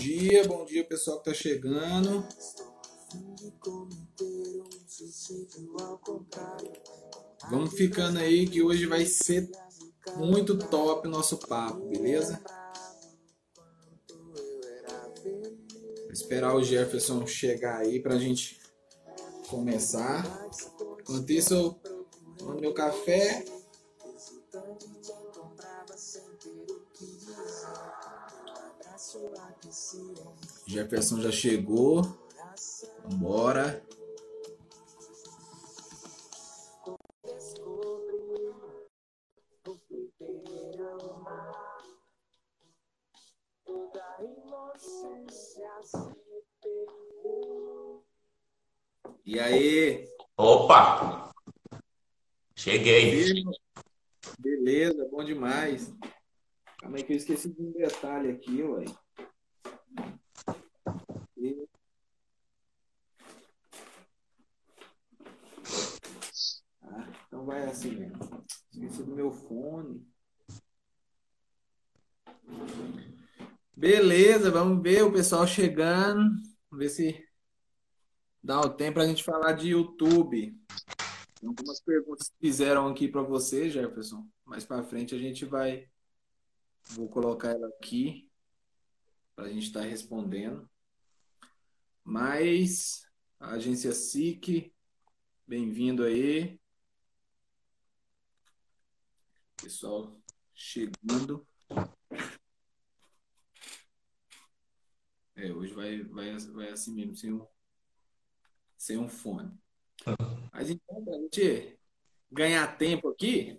dia, bom dia pessoal que tá chegando. Vamos ficando aí que hoje vai ser muito top o nosso papo, beleza? Vou esperar o Jefferson chegar aí pra gente começar. Enquanto isso, eu tomo meu café. Jefferson já chegou. Bora. E aí? Opa! Cheguei. Beleza, bom demais. Calma aí que eu esqueci de um detalhe aqui, ué. Ah, então vai assim mesmo. Esqueci do meu fone. Beleza, vamos ver o pessoal chegando. Vamos ver se dá o tempo para a gente falar de YouTube. Tem algumas perguntas que fizeram aqui para você, Jefferson. Mais para frente a gente vai. Vou colocar ela aqui para a gente estar respondendo. Mas a agência SIC, bem-vindo aí. Pessoal chegando. É, hoje vai, vai, vai assim mesmo, sem um, sem um fone. Mas então, pra gente ganhar tempo aqui,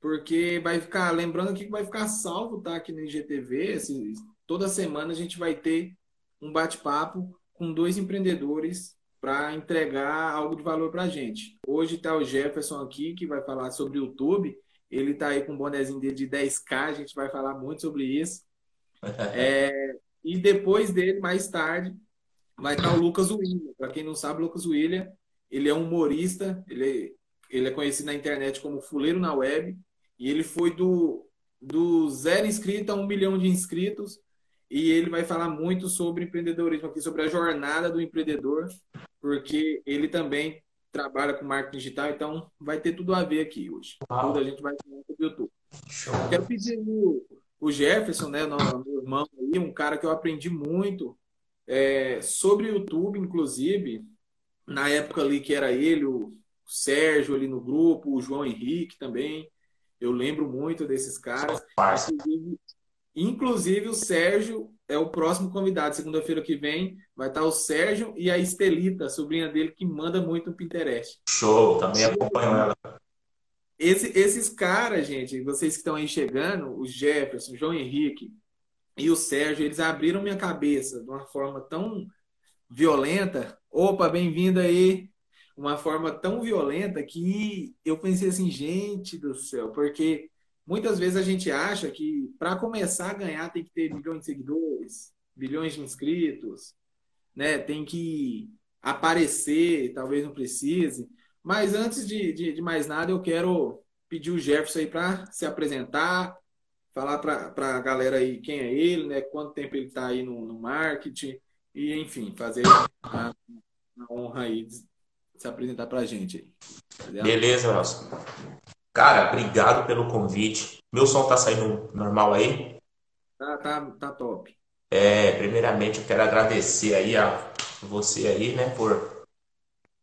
porque vai ficar, lembrando aqui que vai ficar salvo, tá? Aqui no IGTV, esse- toda semana a gente vai ter um bate-papo com dois empreendedores para entregar algo de valor para a gente. Hoje está o Jefferson aqui, que vai falar sobre o YouTube. Ele está aí com o bonezinho dele de 10K, a gente vai falar muito sobre isso. É, e depois dele, mais tarde, vai estar o Lucas William. Para quem não sabe, o Lucas William, ele é um humorista, ele, ele é conhecido na internet como Fuleiro na Web, e ele foi do, do zero inscrito a um milhão de inscritos, e ele vai falar muito sobre empreendedorismo aqui, sobre a jornada do empreendedor, porque ele também trabalha com marketing digital, então vai ter tudo a ver aqui hoje. Uau. Tudo a gente vai falar sobre o YouTube. Show. Quero pedir o, o Jefferson, né, meu irmão aí, um cara que eu aprendi muito é, sobre YouTube, inclusive, na época ali que era ele, o Sérgio ali no grupo, o João Henrique também. Eu lembro muito desses caras. Inclusive, inclusive o Sérgio é o próximo convidado. Segunda-feira que vem vai estar o Sérgio e a Estelita, a sobrinha dele, que manda muito no Pinterest. Show. Também acompanho ela. Esse- esses caras, gente, vocês que estão aí chegando, o Jefferson, o João Henrique e o Sérgio, eles abriram minha cabeça de uma forma tão violenta. Opa, bem-vindo aí! Uma forma tão violenta que eu pensei assim, gente do céu, porque muitas vezes a gente acha que para começar a ganhar tem que ter milhões de seguidores, bilhões de inscritos, né? Tem que aparecer, talvez não precise. Mas antes de, de, de mais nada, eu quero pedir o Jefferson aí para se apresentar, falar para a galera aí quem é ele, né? Quanto tempo ele está aí no, no marketing e, enfim, fazer a, a honra aí de se apresentar para a gente? Beleza, Nelson. Cara, obrigado pelo convite. Meu som tá saindo normal aí? Tá, tá, tá top. É, primeiramente eu quero agradecer aí a você aí, né, por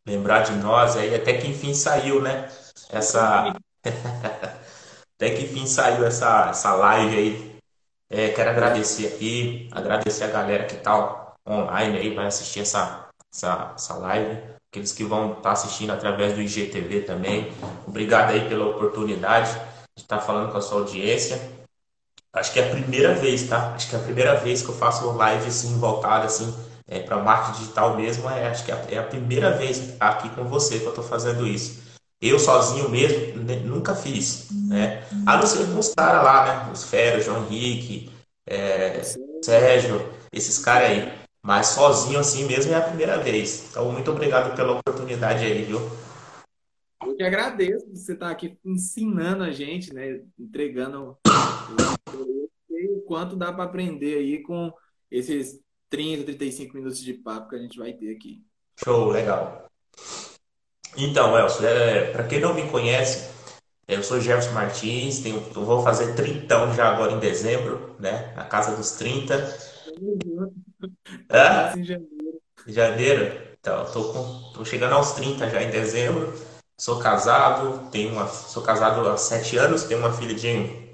lembrar de nós aí, até que enfim saiu, né? Essa até que enfim saiu essa essa live aí. É, quero agradecer aqui, agradecer a galera que tá online aí, vai assistir essa essa, essa live, aqueles que vão estar assistindo através do IGTV também. Obrigado aí pela oportunidade de estar falando com a sua audiência. Acho que é a primeira vez, tá? Acho que é a primeira vez que eu faço live assim, voltada assim, é, para marketing digital mesmo. É, acho que é a, é a primeira vez aqui com você que eu tô fazendo isso. Eu sozinho mesmo nunca fiz, né? A não ser com os caras lá, né? Os Fera, João Henrique, é, Sérgio, esses caras aí. Mas sozinho assim mesmo é a primeira vez. Então, muito obrigado pela oportunidade aí, viu? Eu que agradeço por você estar aqui ensinando a gente, né? Entregando. o quanto dá para aprender aí com esses 30, 35 minutos de papo que a gente vai ter aqui. Show, legal. Então, Elcio, é, para quem não me conhece, eu sou Jefferson Martins, tenho, vou fazer trintão já agora em dezembro, né? Na casa dos 30. Ah? Em janeiro. Janeiro? Então, tô, com, tô chegando aos 30 já em dezembro. Sou casado, tenho uma, sou casado há sete anos, tenho uma filha de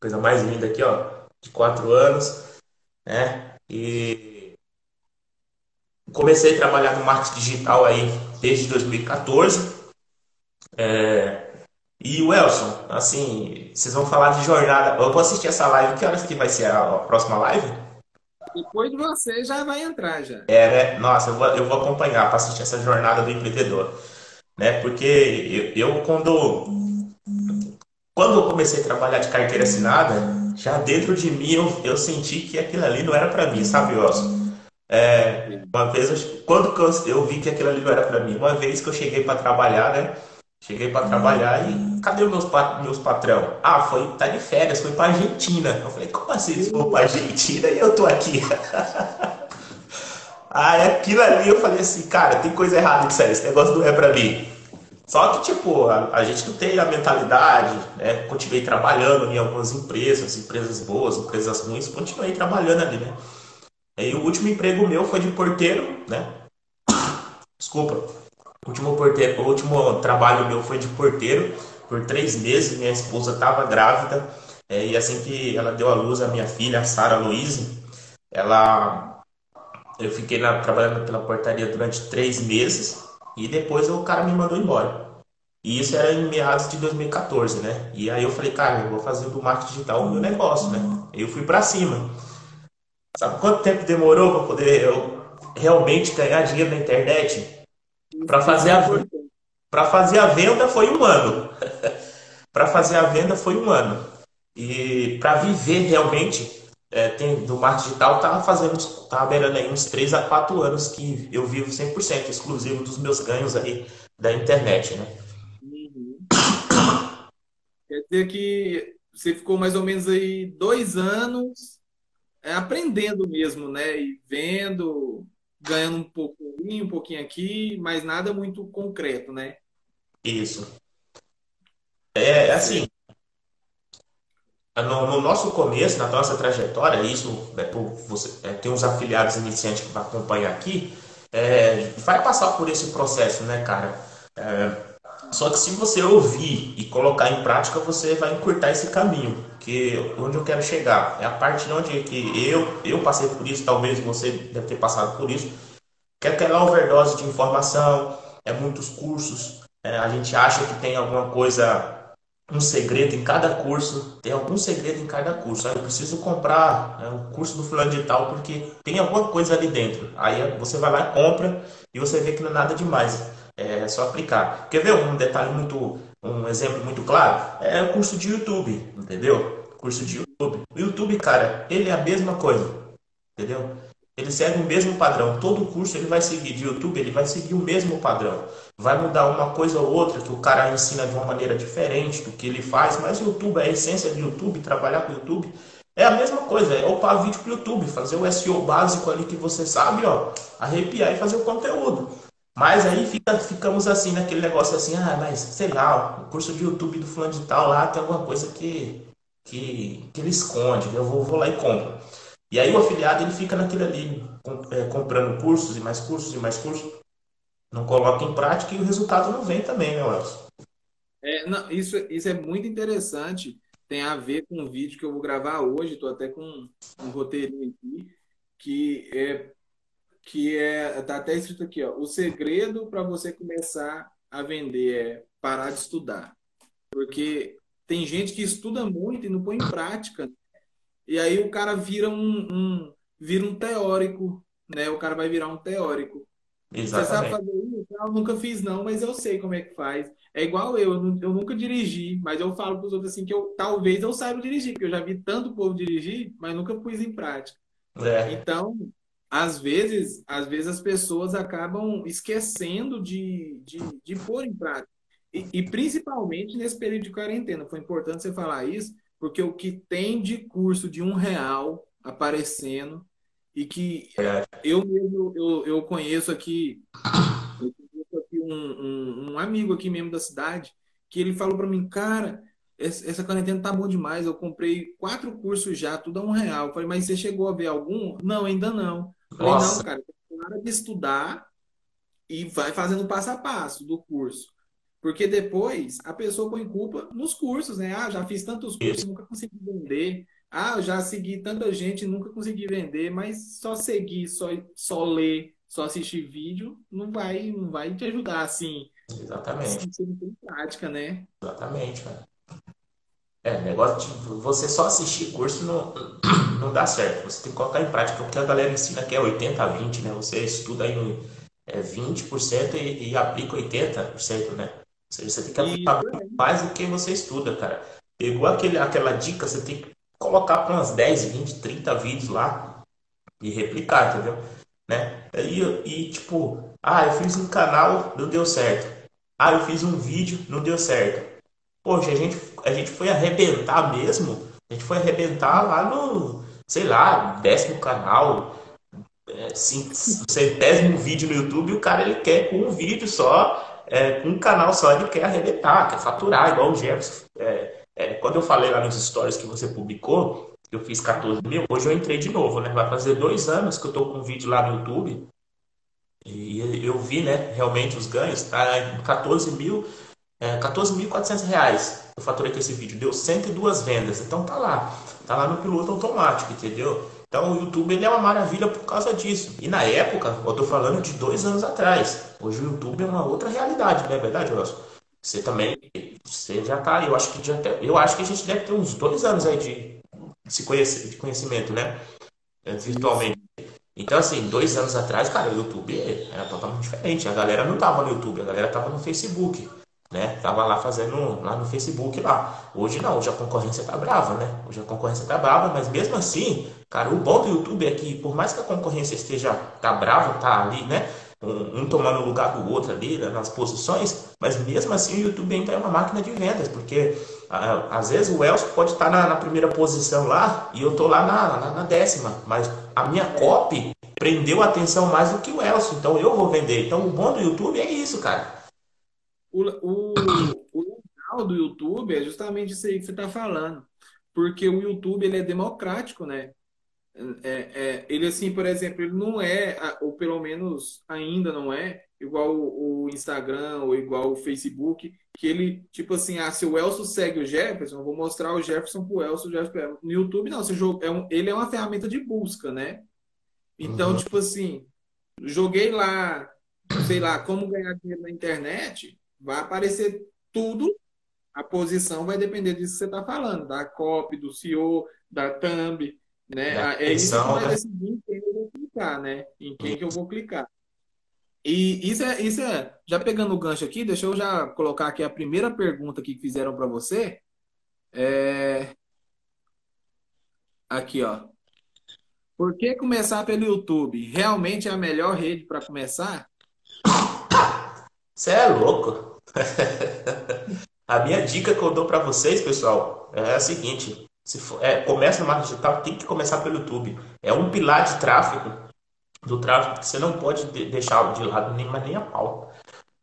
coisa mais linda aqui, ó, de quatro anos, né? E comecei a trabalhar no marketing digital aí desde 2014. É, e o Elson, assim, vocês vão falar de jornada. Eu vou assistir essa live. Que horas que vai ser a próxima live? Depois de você já vai entrar já. É, né? Nossa, eu vou, eu vou acompanhar para assistir essa jornada do empreendedor né? Porque eu, eu, quando quando eu comecei a trabalhar de carteira assinada, já dentro de mim eu, eu senti que aquilo ali não era para mim, sabe, Wilson? É, uma vez, quando eu vi que aquilo ali não era para mim, uma vez que eu cheguei para trabalhar, né? Cheguei para trabalhar e cadê meus, meus patrão? Ah, foi, tá de férias, foi para Argentina. Eu falei, como assim eles foram para Argentina e eu tô aqui? Aí aquilo ali eu falei assim, cara, tem coisa errada nisso aí, esse negócio não é pra mim. Só que, tipo, a, a gente não tem a mentalidade, né? Continuei trabalhando em algumas empresas, empresas boas, empresas ruins, continuei trabalhando ali, né? E o último emprego meu foi de porteiro, né? Desculpa. O último, porteiro, o último trabalho meu foi de porteiro por três meses. Minha esposa estava grávida. É, e assim que ela deu à luz a minha filha, a Sara Luiz, ela eu fiquei trabalhando pela portaria durante três meses e depois o cara me mandou embora. E isso era em meados de 2014, né? E aí eu falei, cara, eu vou fazer do marketing digital o meu negócio, né? Eu fui para cima. Sabe quanto tempo demorou para poder eu realmente ganhar dinheiro na internet? Para fazer a para fazer a venda foi um ano. para fazer a venda foi um ano. E para viver realmente é, tem, do marketing digital tá fazendo, tá beirando aí uns 3 a 4 anos que eu vivo 100% exclusivo dos meus ganhos aí da internet, né? Uhum. Quer dizer que você ficou mais ou menos aí dois anos é, aprendendo mesmo, né? E vendo, ganhando um pouquinho, um pouquinho aqui, mas nada muito concreto, né? Isso. É, assim, no, no, nosso começo, na nossa trajetória, isso é, por você, é, tem uns afiliados iniciantes que vão acompanhar aqui, é, vai passar por esse processo, né, cara? É, só que se você ouvir e colocar em prática, você vai encurtar esse caminho. Onde eu quero chegar é a parte onde que eu eu passei por isso, talvez você deve ter passado por isso. Que é aquela overdose de informação, é muitos cursos. É, a gente acha que tem alguma coisa um segredo em cada curso, tem algum segredo em cada curso. Aí eu preciso comprar né, o curso do fulano de tal porque tem alguma coisa ali dentro. Aí você vai lá, compra e você vê que não é nada demais. É só aplicar. Quer ver um detalhe muito, um exemplo muito claro? É o curso de YouTube, entendeu? Curso de YouTube. O YouTube, cara, ele é a mesma coisa, entendeu? Ele segue o mesmo padrão. Todo curso ele vai seguir de YouTube, ele vai seguir o mesmo padrão. Vai mudar uma coisa ou outra que o cara ensina de uma maneira diferente do que ele faz, mas o YouTube, a essência do YouTube, trabalhar com o YouTube, é a mesma coisa, é upar vídeo para o YouTube, fazer o SEO básico ali que você sabe, ó, arrepiar e fazer o conteúdo. Mas aí fica, ficamos assim, naquele negócio assim, ah, mas sei lá, o curso de YouTube do fulano de tal lá tem alguma coisa que, que, que ele esconde, eu vou, vou lá e compro. E aí o afiliado ele fica naquele ali, é, comprando cursos e mais cursos e mais cursos, não coloca em prática e o resultado não vem também, né, Elson? É, não, isso, isso é muito interessante, tem a ver com o vídeo que eu vou gravar hoje, estou até com um, um roteirinho aqui, que é que é tá até escrito aqui, ó, o segredo para você começar a vender é parar de estudar. Porque tem gente que estuda muito e não põe em prática. E aí o cara vira um, um, vira um teórico, né? O cara vai virar um teórico. Exatamente. Você sabe fazer isso? Eu nunca fiz não, mas eu sei como é que faz. É igual eu, eu, eu nunca dirigi, mas eu falo para os outros assim que eu talvez eu saiba dirigir, porque eu já vi tanto povo dirigir, mas nunca pus em prática. É. Então, às vezes, às vezes as pessoas acabam esquecendo de, de, de pôr em prática. E, e, principalmente nesse período de quarentena. Foi importante você falar isso, porque o que tem de curso de um real aparecendo e que eu mesmo eu, eu conheço aqui, eu conheço aqui um, um, um amigo aqui mesmo da cidade que ele falou para mim, cara, essa quarentena tá bom demais. Eu comprei quatro cursos já, tudo a um real. Eu falei, mas você chegou a ver algum? Não, ainda não. Eu falei, Nossa. não, cara, para de estudar e vai fazendo passo a passo do curso. Porque depois a pessoa põe culpa nos cursos, né? Ah, já fiz tantos cursos, nunca consegui vender. Ah, já segui tanta gente, nunca consegui vender, mas só seguir, só, só ler, só assistir vídeo, não vai, não vai te ajudar assim. Exatamente. Você não tem prática, né? Exatamente, cara. É, negócio de você só assistir curso não, não dá certo. Você tem que colocar em prática. O que a galera ensina que é 80 a 20, né? Você estuda aí no, é, 20% e, e aplica 80%, né? Seja, você tem que aplicar mais do que você estuda, cara. Pegou aquele, aquela dica, você tem que colocar para umas 10, 20, 30 vídeos lá e replicar, entendeu? Né? E, e tipo, ah, eu fiz um canal, não deu certo. Ah, eu fiz um vídeo, não deu certo. Poxa, a gente, a gente foi arrebentar mesmo. A gente foi arrebentar lá no, sei lá, décimo canal, é, centésimo vídeo no YouTube. E o cara ele quer com um vídeo só, é, um canal só, ele quer arrebentar, quer faturar, igual o Jefferson. É, é, quando eu falei lá nos stories que você publicou, eu fiz 14 mil, hoje eu entrei de novo, né? Vai fazer dois anos que eu tô com um vídeo lá no YouTube. E eu vi, né, realmente os ganhos, tá em 14 mil, é, 14.400 reais. Eu faturei com esse vídeo, deu 102 vendas. Então tá lá, tá lá no piloto automático, entendeu? Então o YouTube ele é uma maravilha por causa disso. E na época, eu tô falando de dois anos atrás. Hoje o YouTube é uma outra realidade, não é verdade, Wilson? Você também, você já tá, eu acho que já eu acho que a gente deve ter uns dois anos aí de, de, conhecimento, de conhecimento, né? É, virtualmente. Então, assim, dois anos atrás, cara, o YouTube era totalmente diferente. A galera não tava no YouTube, a galera tava no Facebook, né? Tava lá fazendo lá no Facebook lá. Hoje não, hoje a concorrência tá brava, né? Hoje a concorrência tá brava, mas mesmo assim, cara, o bom do YouTube é que, por mais que a concorrência esteja tá brava, tá ali, né? um, tomando lugar do outro ali né, nas posições, mas mesmo assim o YouTube ainda é uma máquina de vendas, porque às vezes o Elcio pode estar na, na, primeira posição lá e eu estou lá na, na, na, décima, mas a minha copy prendeu a atenção mais do que o Elcio, então eu vou vender. Então o bom do YouTube é isso, cara. O, o, o legal do YouTube é justamente isso aí que você está falando, porque o YouTube ele é democrático, né? É, é, ele, assim, por exemplo, ele não é, ou pelo menos ainda não é, igual o, o Instagram ou igual o Facebook, que ele, tipo assim, ah, se o Elson segue o Jefferson, eu vou mostrar o Jefferson pro Elson, o Jefferson. No YouTube, não, jogo, é um, ele é uma ferramenta de busca, né? Então, uhum. tipo assim, joguei lá, sei lá, como ganhar dinheiro na internet, vai aparecer tudo, a posição vai depender disso que você está falando, da copy, do CEO, da thumb, né? É isso que vai né? decidir em quem eu vou clicar, né? Em quem que eu vou clicar. E isso é, isso é, já pegando o gancho aqui, deixa eu já colocar aqui a primeira pergunta que fizeram para você. É... Aqui, ó. Por que começar pelo YouTube? Realmente é a melhor rede para começar? Você é louco. a minha dica que eu dou para vocês, pessoal, é a seguinte: se for, é, começa no marketing digital, tem que começar pelo YouTube. É um pilar de tráfego, do tráfego que você não pode deixar de lado nem, nem a pau.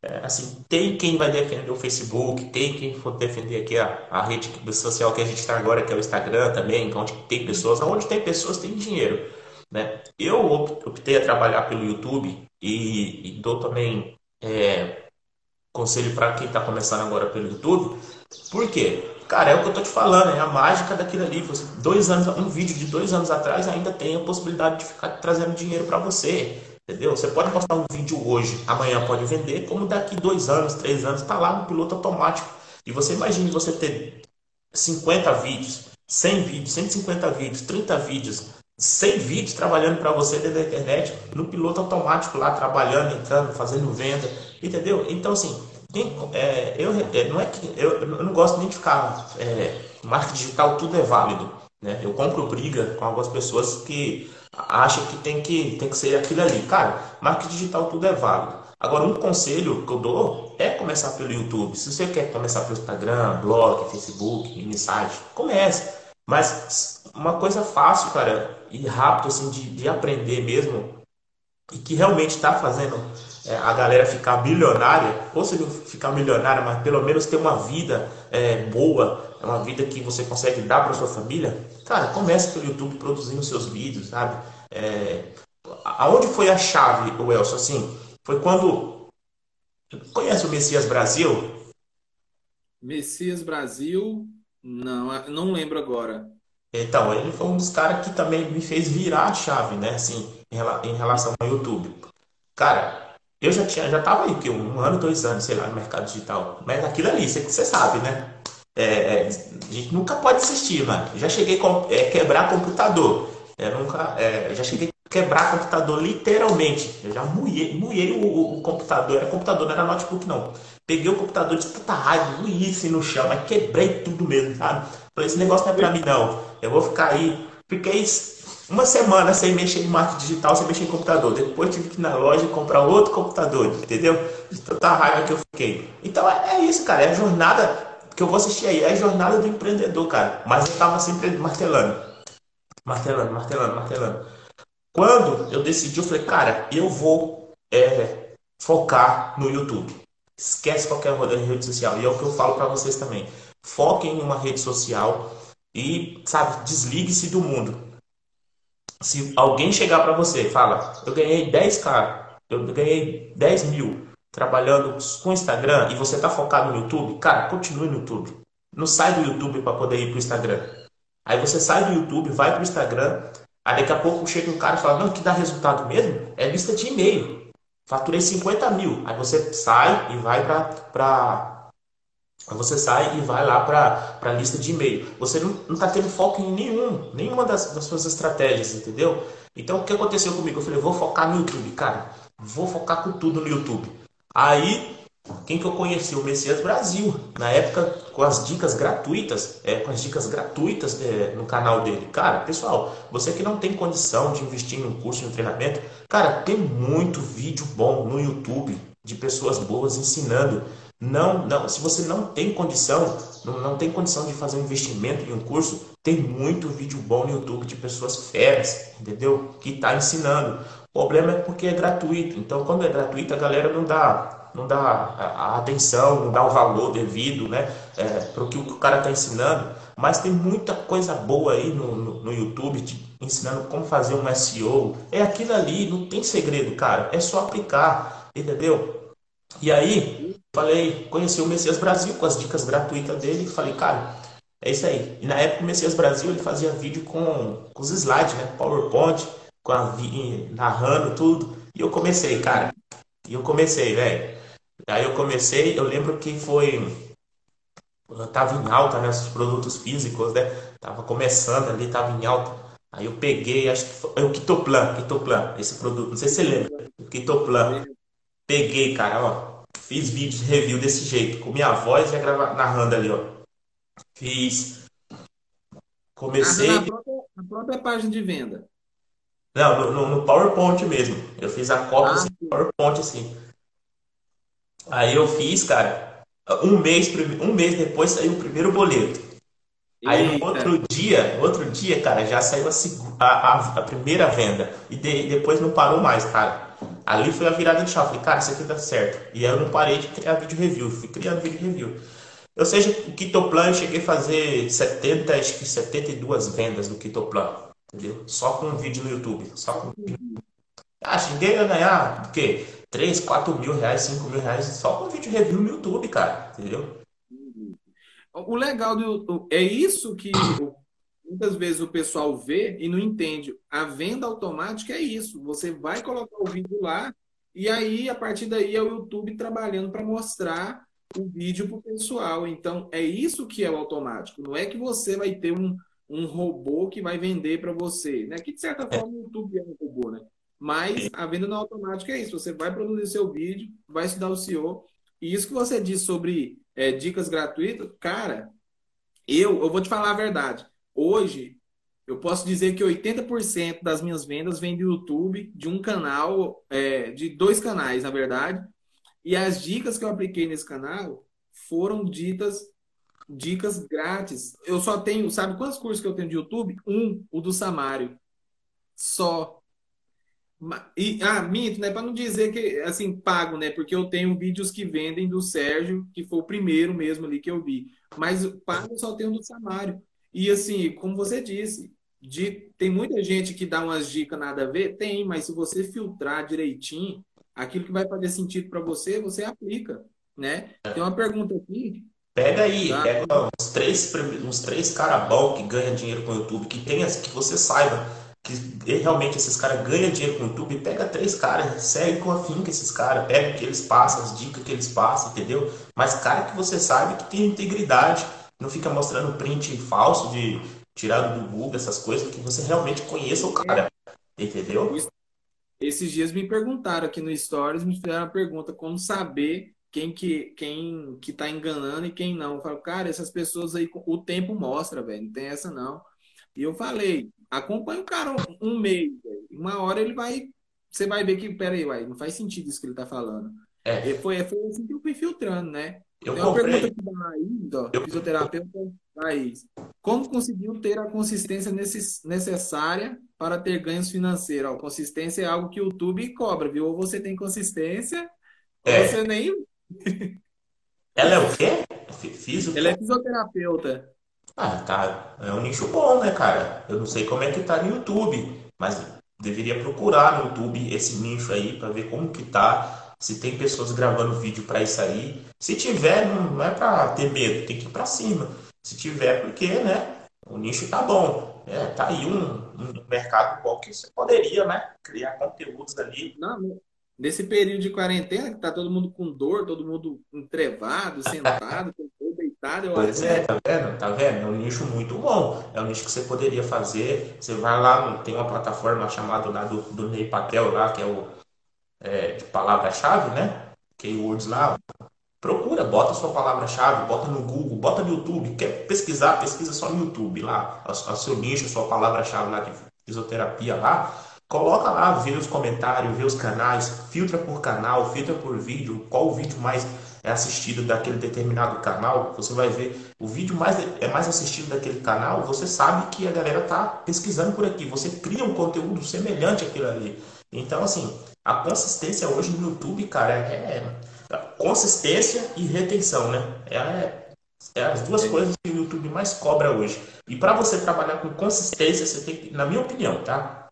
É, assim, tem quem vai defender o Facebook, tem quem for defender aqui a, a rede social que a gente está agora, que é o Instagram também, onde tem pessoas, onde tem pessoas tem dinheiro. Né? Eu optei a trabalhar pelo YouTube e, e dou também é, conselho para quem está começando agora pelo YouTube. Por quê? Cara, é o que eu tô te falando, é a mágica daquilo ali. Você, dois anos, um vídeo de dois anos atrás ainda tem a possibilidade de ficar trazendo dinheiro para você. Entendeu? Você pode postar um vídeo hoje, amanhã pode vender, como daqui dois anos, três anos, tá lá no piloto automático. E você imagine você ter 50 vídeos, 100 vídeos, 150 vídeos, 30 vídeos, 100 vídeos trabalhando para você dentro da internet, no piloto automático lá, trabalhando, entrando, fazendo venda, entendeu? Então, assim, é, eu, é, não é que, eu, eu, não gosto nem de ficar. É, marketing digital, tudo é válido. Né? Eu compro briga com algumas pessoas que acham que tem que, tem que ser aquilo ali. Cara, marketing digital, tudo é válido. Agora, um conselho que eu dou é começar pelo YouTube. Se você quer começar pelo Instagram, blog, Facebook, mensagem, comece. Mas uma coisa fácil, cara, e rápido, assim, de, de aprender mesmo, e que realmente está fazendo é, a galera ficar milionária, ou se não ficar milionária, mas pelo menos ter uma vida é, boa, uma vida que você consegue dar para sua família, cara, comece pelo YouTube produzindo seus vídeos, sabe? É, aonde foi a chave, o Elson, assim? Foi quando. Conhece o Messias Brasil? Messias Brasil, não, não lembro agora. Então, ele foi um dos caras que também me fez virar a chave, né? Assim, em relação ao YouTube. Cara, eu já tinha, já tava aí, que um ano, dois anos, sei lá, no mercado digital. Mas aquilo ali, você, sabe, né? É, é, a gente nunca pode desistir, mano. Já cheguei a é, quebrar computador. Eu nunca, é, já cheguei a quebrar computador literalmente. Eu já moei o, o, computador. Era computador, não era notebook, não. Peguei o computador de tanta raiva, assim no chão, mas quebrei tudo mesmo, sabe? Falei, esse negócio não é pra mim, não. Eu vou ficar aí. Fiquei uma semana sem mexer em marketing digital, sem mexer em computador. Depois tive que ir na loja comprar outro computador, entendeu? De tanta raiva que eu fiquei. Então é, é isso, cara. É a jornada que eu vou assistir aí. É a jornada do empreendedor, cara. Mas eu tava sempre martelando. Martelando, martelando, martelando. Quando eu decidi, eu falei, cara, eu vou é, focar no YouTube. Esquece qualquer rede social. E é o que eu falo para vocês também. Foquem em uma rede social e, sabe, desligue-se do mundo. Se alguém chegar para você e fala, eu ganhei 10k, eu ganhei 10 mil trabalhando com Instagram e você tá focado no YouTube, cara, continue no YouTube. Não sai do YouTube para poder ir pro Instagram. Aí você sai do YouTube, vai pro Instagram, aí daqui a pouco chega um cara e fala, não, que dá resultado mesmo é lista de e-mail. Faturei 50 mil. Aí você sai e vai para você sai e vai lá para a lista de e-mail. Você não está tendo foco em nenhum, nenhuma das, das, suas estratégias, entendeu? Então o que aconteceu comigo? Eu falei, vou focar no YouTube, cara. Vou focar com tudo no YouTube. Aí, quem que eu conheci? O Messias Brasil. Na época, com as dicas gratuitas, é, com as dicas gratuitas é, no canal dele. Cara, pessoal, você que não tem condição de investir em um curso, em um treinamento, cara, tem muito vídeo bom no YouTube de pessoas boas ensinando não, não, se você não tem condição, não, não tem condição de fazer um investimento em um curso, tem muito vídeo bom no YouTube de pessoas feras, entendeu? Que está ensinando. O problema é porque é gratuito. Então, quando é gratuito, a galera não dá, não dá a atenção, não dá o valor devido, né, é, para o que o cara está ensinando. Mas tem muita coisa boa aí no, no, no YouTube te ensinando como fazer um SEO. É aquilo ali, não tem segredo, cara. É só aplicar, entendeu? E aí, Falei, conheci o Messias Brasil com as dicas gratuitas dele e falei, cara, é isso aí. E na época o Messias Brasil ele fazia vídeo com, com os slides, né? PowerPoint, com a, narrando tudo. E eu comecei, cara. E eu comecei, velho. Aí eu comecei, eu lembro que foi. Eu tava em alta, né? Os produtos físicos, né? Tava começando ali, tava em alta. Aí eu peguei, acho que foi o Kitoplan, Kitoplan, esse produto, não sei se você lembra. O Kitoplan. Peguei, cara, ó Fiz vídeos de review desse jeito, com minha voz já gravar, narrando ali, ó. Fiz. Comecei. na, própria, na própria página de venda. Não, no, no, PowerPoint mesmo. Eu fiz a cópia ah, assim, PowerPoint assim. Aí eu fiz, cara, um mês, um mês depois saiu o primeiro boleto. Aí no outro dia, outro dia, cara, já saiu a, a, a primeira venda. E de, depois não parou mais, cara. Ali foi a virada de chave. Falei, cara, isso aqui dá certo. E aí eu não parei de criar vídeo review. Fui criando vídeo review. Ou seja, o Kitoplan eu cheguei a fazer 70, acho que 72 vendas do Kitoplan. Entendeu? Só com um vídeo no YouTube. Só com Ah, cheguei a ganhar o quê? 3, 4 mil reais, 5 mil reais só com vídeo review no YouTube, cara. Entendeu? O legal do é isso que muitas vezes o pessoal vê e não entende. A venda automática é isso. Você vai colocar o vídeo lá e aí, a partir daí, é o YouTube trabalhando para mostrar o vídeo para o pessoal. Então, é isso que é o automático. Não é que você vai ter um, um robô que vai vender para você. Né? Que, de certa forma, o YouTube é um robô, né? Mas a venda não automática é isso. Você vai produzir seu vídeo, vai estudar o SEO. E isso que você disse sobre é, dicas gratuitas, cara, eu, eu vou te falar a verdade. Hoje, eu posso dizer que 80% das minhas vendas vem do YouTube, de um canal, é, de dois canais, na verdade. E as dicas que eu apliquei nesse canal foram ditas dicas grátis. Eu só tenho, sabe quantos cursos que eu tenho de YouTube? Um, o do Samário. Só. E, ah, minto, né? Para não dizer que, assim, pago, né? Porque eu tenho vídeos que vendem do Sérgio, que foi o primeiro mesmo ali que eu vi. Mas pago só tenho do Samário. E, assim, como você disse, de, tem muita gente que dá umas dicas nada a ver? Tem, mas se você filtrar direitinho, aquilo que vai fazer sentido para você, você aplica, né? Tem uma pergunta aqui. Pega aí, tá? pega uns três, uns três caras bons que ganham dinheiro com o YouTube, que tenha, que você saiba que realmente esses caras ganham dinheiro com o YouTube, pega três caras, segue com afinco esses caras, pega o que eles passam, as dicas que eles passam, entendeu? Mas cara que você sabe que tem integridade, não fica mostrando print falso de tirado do Google, essas coisas, que você realmente conheça o cara. Entendeu? Esses dias me perguntaram aqui no Stories, me fizeram a pergunta como saber quem que quem que tá enganando e quem não. Eu falo, cara, essas pessoas aí, o tempo mostra, velho, não tem essa não. E eu falei, acompanha o cara um, um mês, véio. uma hora ele vai, você vai ver que, peraí, uai, não faz sentido isso que ele tá falando. É. E foi, foi assim que eu fui filtrando, né? Eu Tem uma comprei. pergunta aqui da ó, eu... fisioterapeuta Raiz. Como conseguiu ter a consistência necessária para ter ganhos financeiros? Ó, consistência é algo que o YouTube cobra, viu? Ou você tem consistência, é. ou você nem. Ela é o quê? Físico? Ela é fisioterapeuta. Ah, tá. É um nicho bom, né, cara? Eu não sei como é que tá no YouTube, mas deveria procurar no YouTube esse nicho aí para ver como que tá se tem pessoas gravando vídeo para isso aí. Se tiver, não é para ter medo, tem que ir para cima. Se tiver, porque, né? O nicho tá bom. É, tá aí um, um mercado bom que você poderia, né? Criar conteúdos ali. Não, nesse período de quarentena, que tá todo mundo com dor, todo mundo entrevado, sentado, deitado. pois é, tá vendo? Tá vendo? É um nicho muito bom. É um nicho que você poderia fazer. Você vai lá, tem uma plataforma chamada lá do, do Ney Patel lá, que é o é, de palavra-chave, né? Keywords lá. Procura, bota a sua palavra-chave, bota no Google, bota no YouTube. Quer pesquisar, pesquisa só no YouTube lá, o seu nicho, a sua palavra-chave lá de fisioterapia lá. Coloca lá, vê os comentários, vê os canais, filtra por canal, filtra por vídeo, qual o vídeo mais é assistido daquele determinado canal, você vai ver o vídeo mais é mais assistido daquele canal, você sabe que a galera tá pesquisando por aqui, você cria um conteúdo semelhante àquilo ali. Então, assim, a consistência hoje no YouTube, cara, é, é consistência e retenção, né? É, é as duas coisas que o YouTube mais cobra hoje. E para você trabalhar com consistência, você tem que, na minha opinião, tá?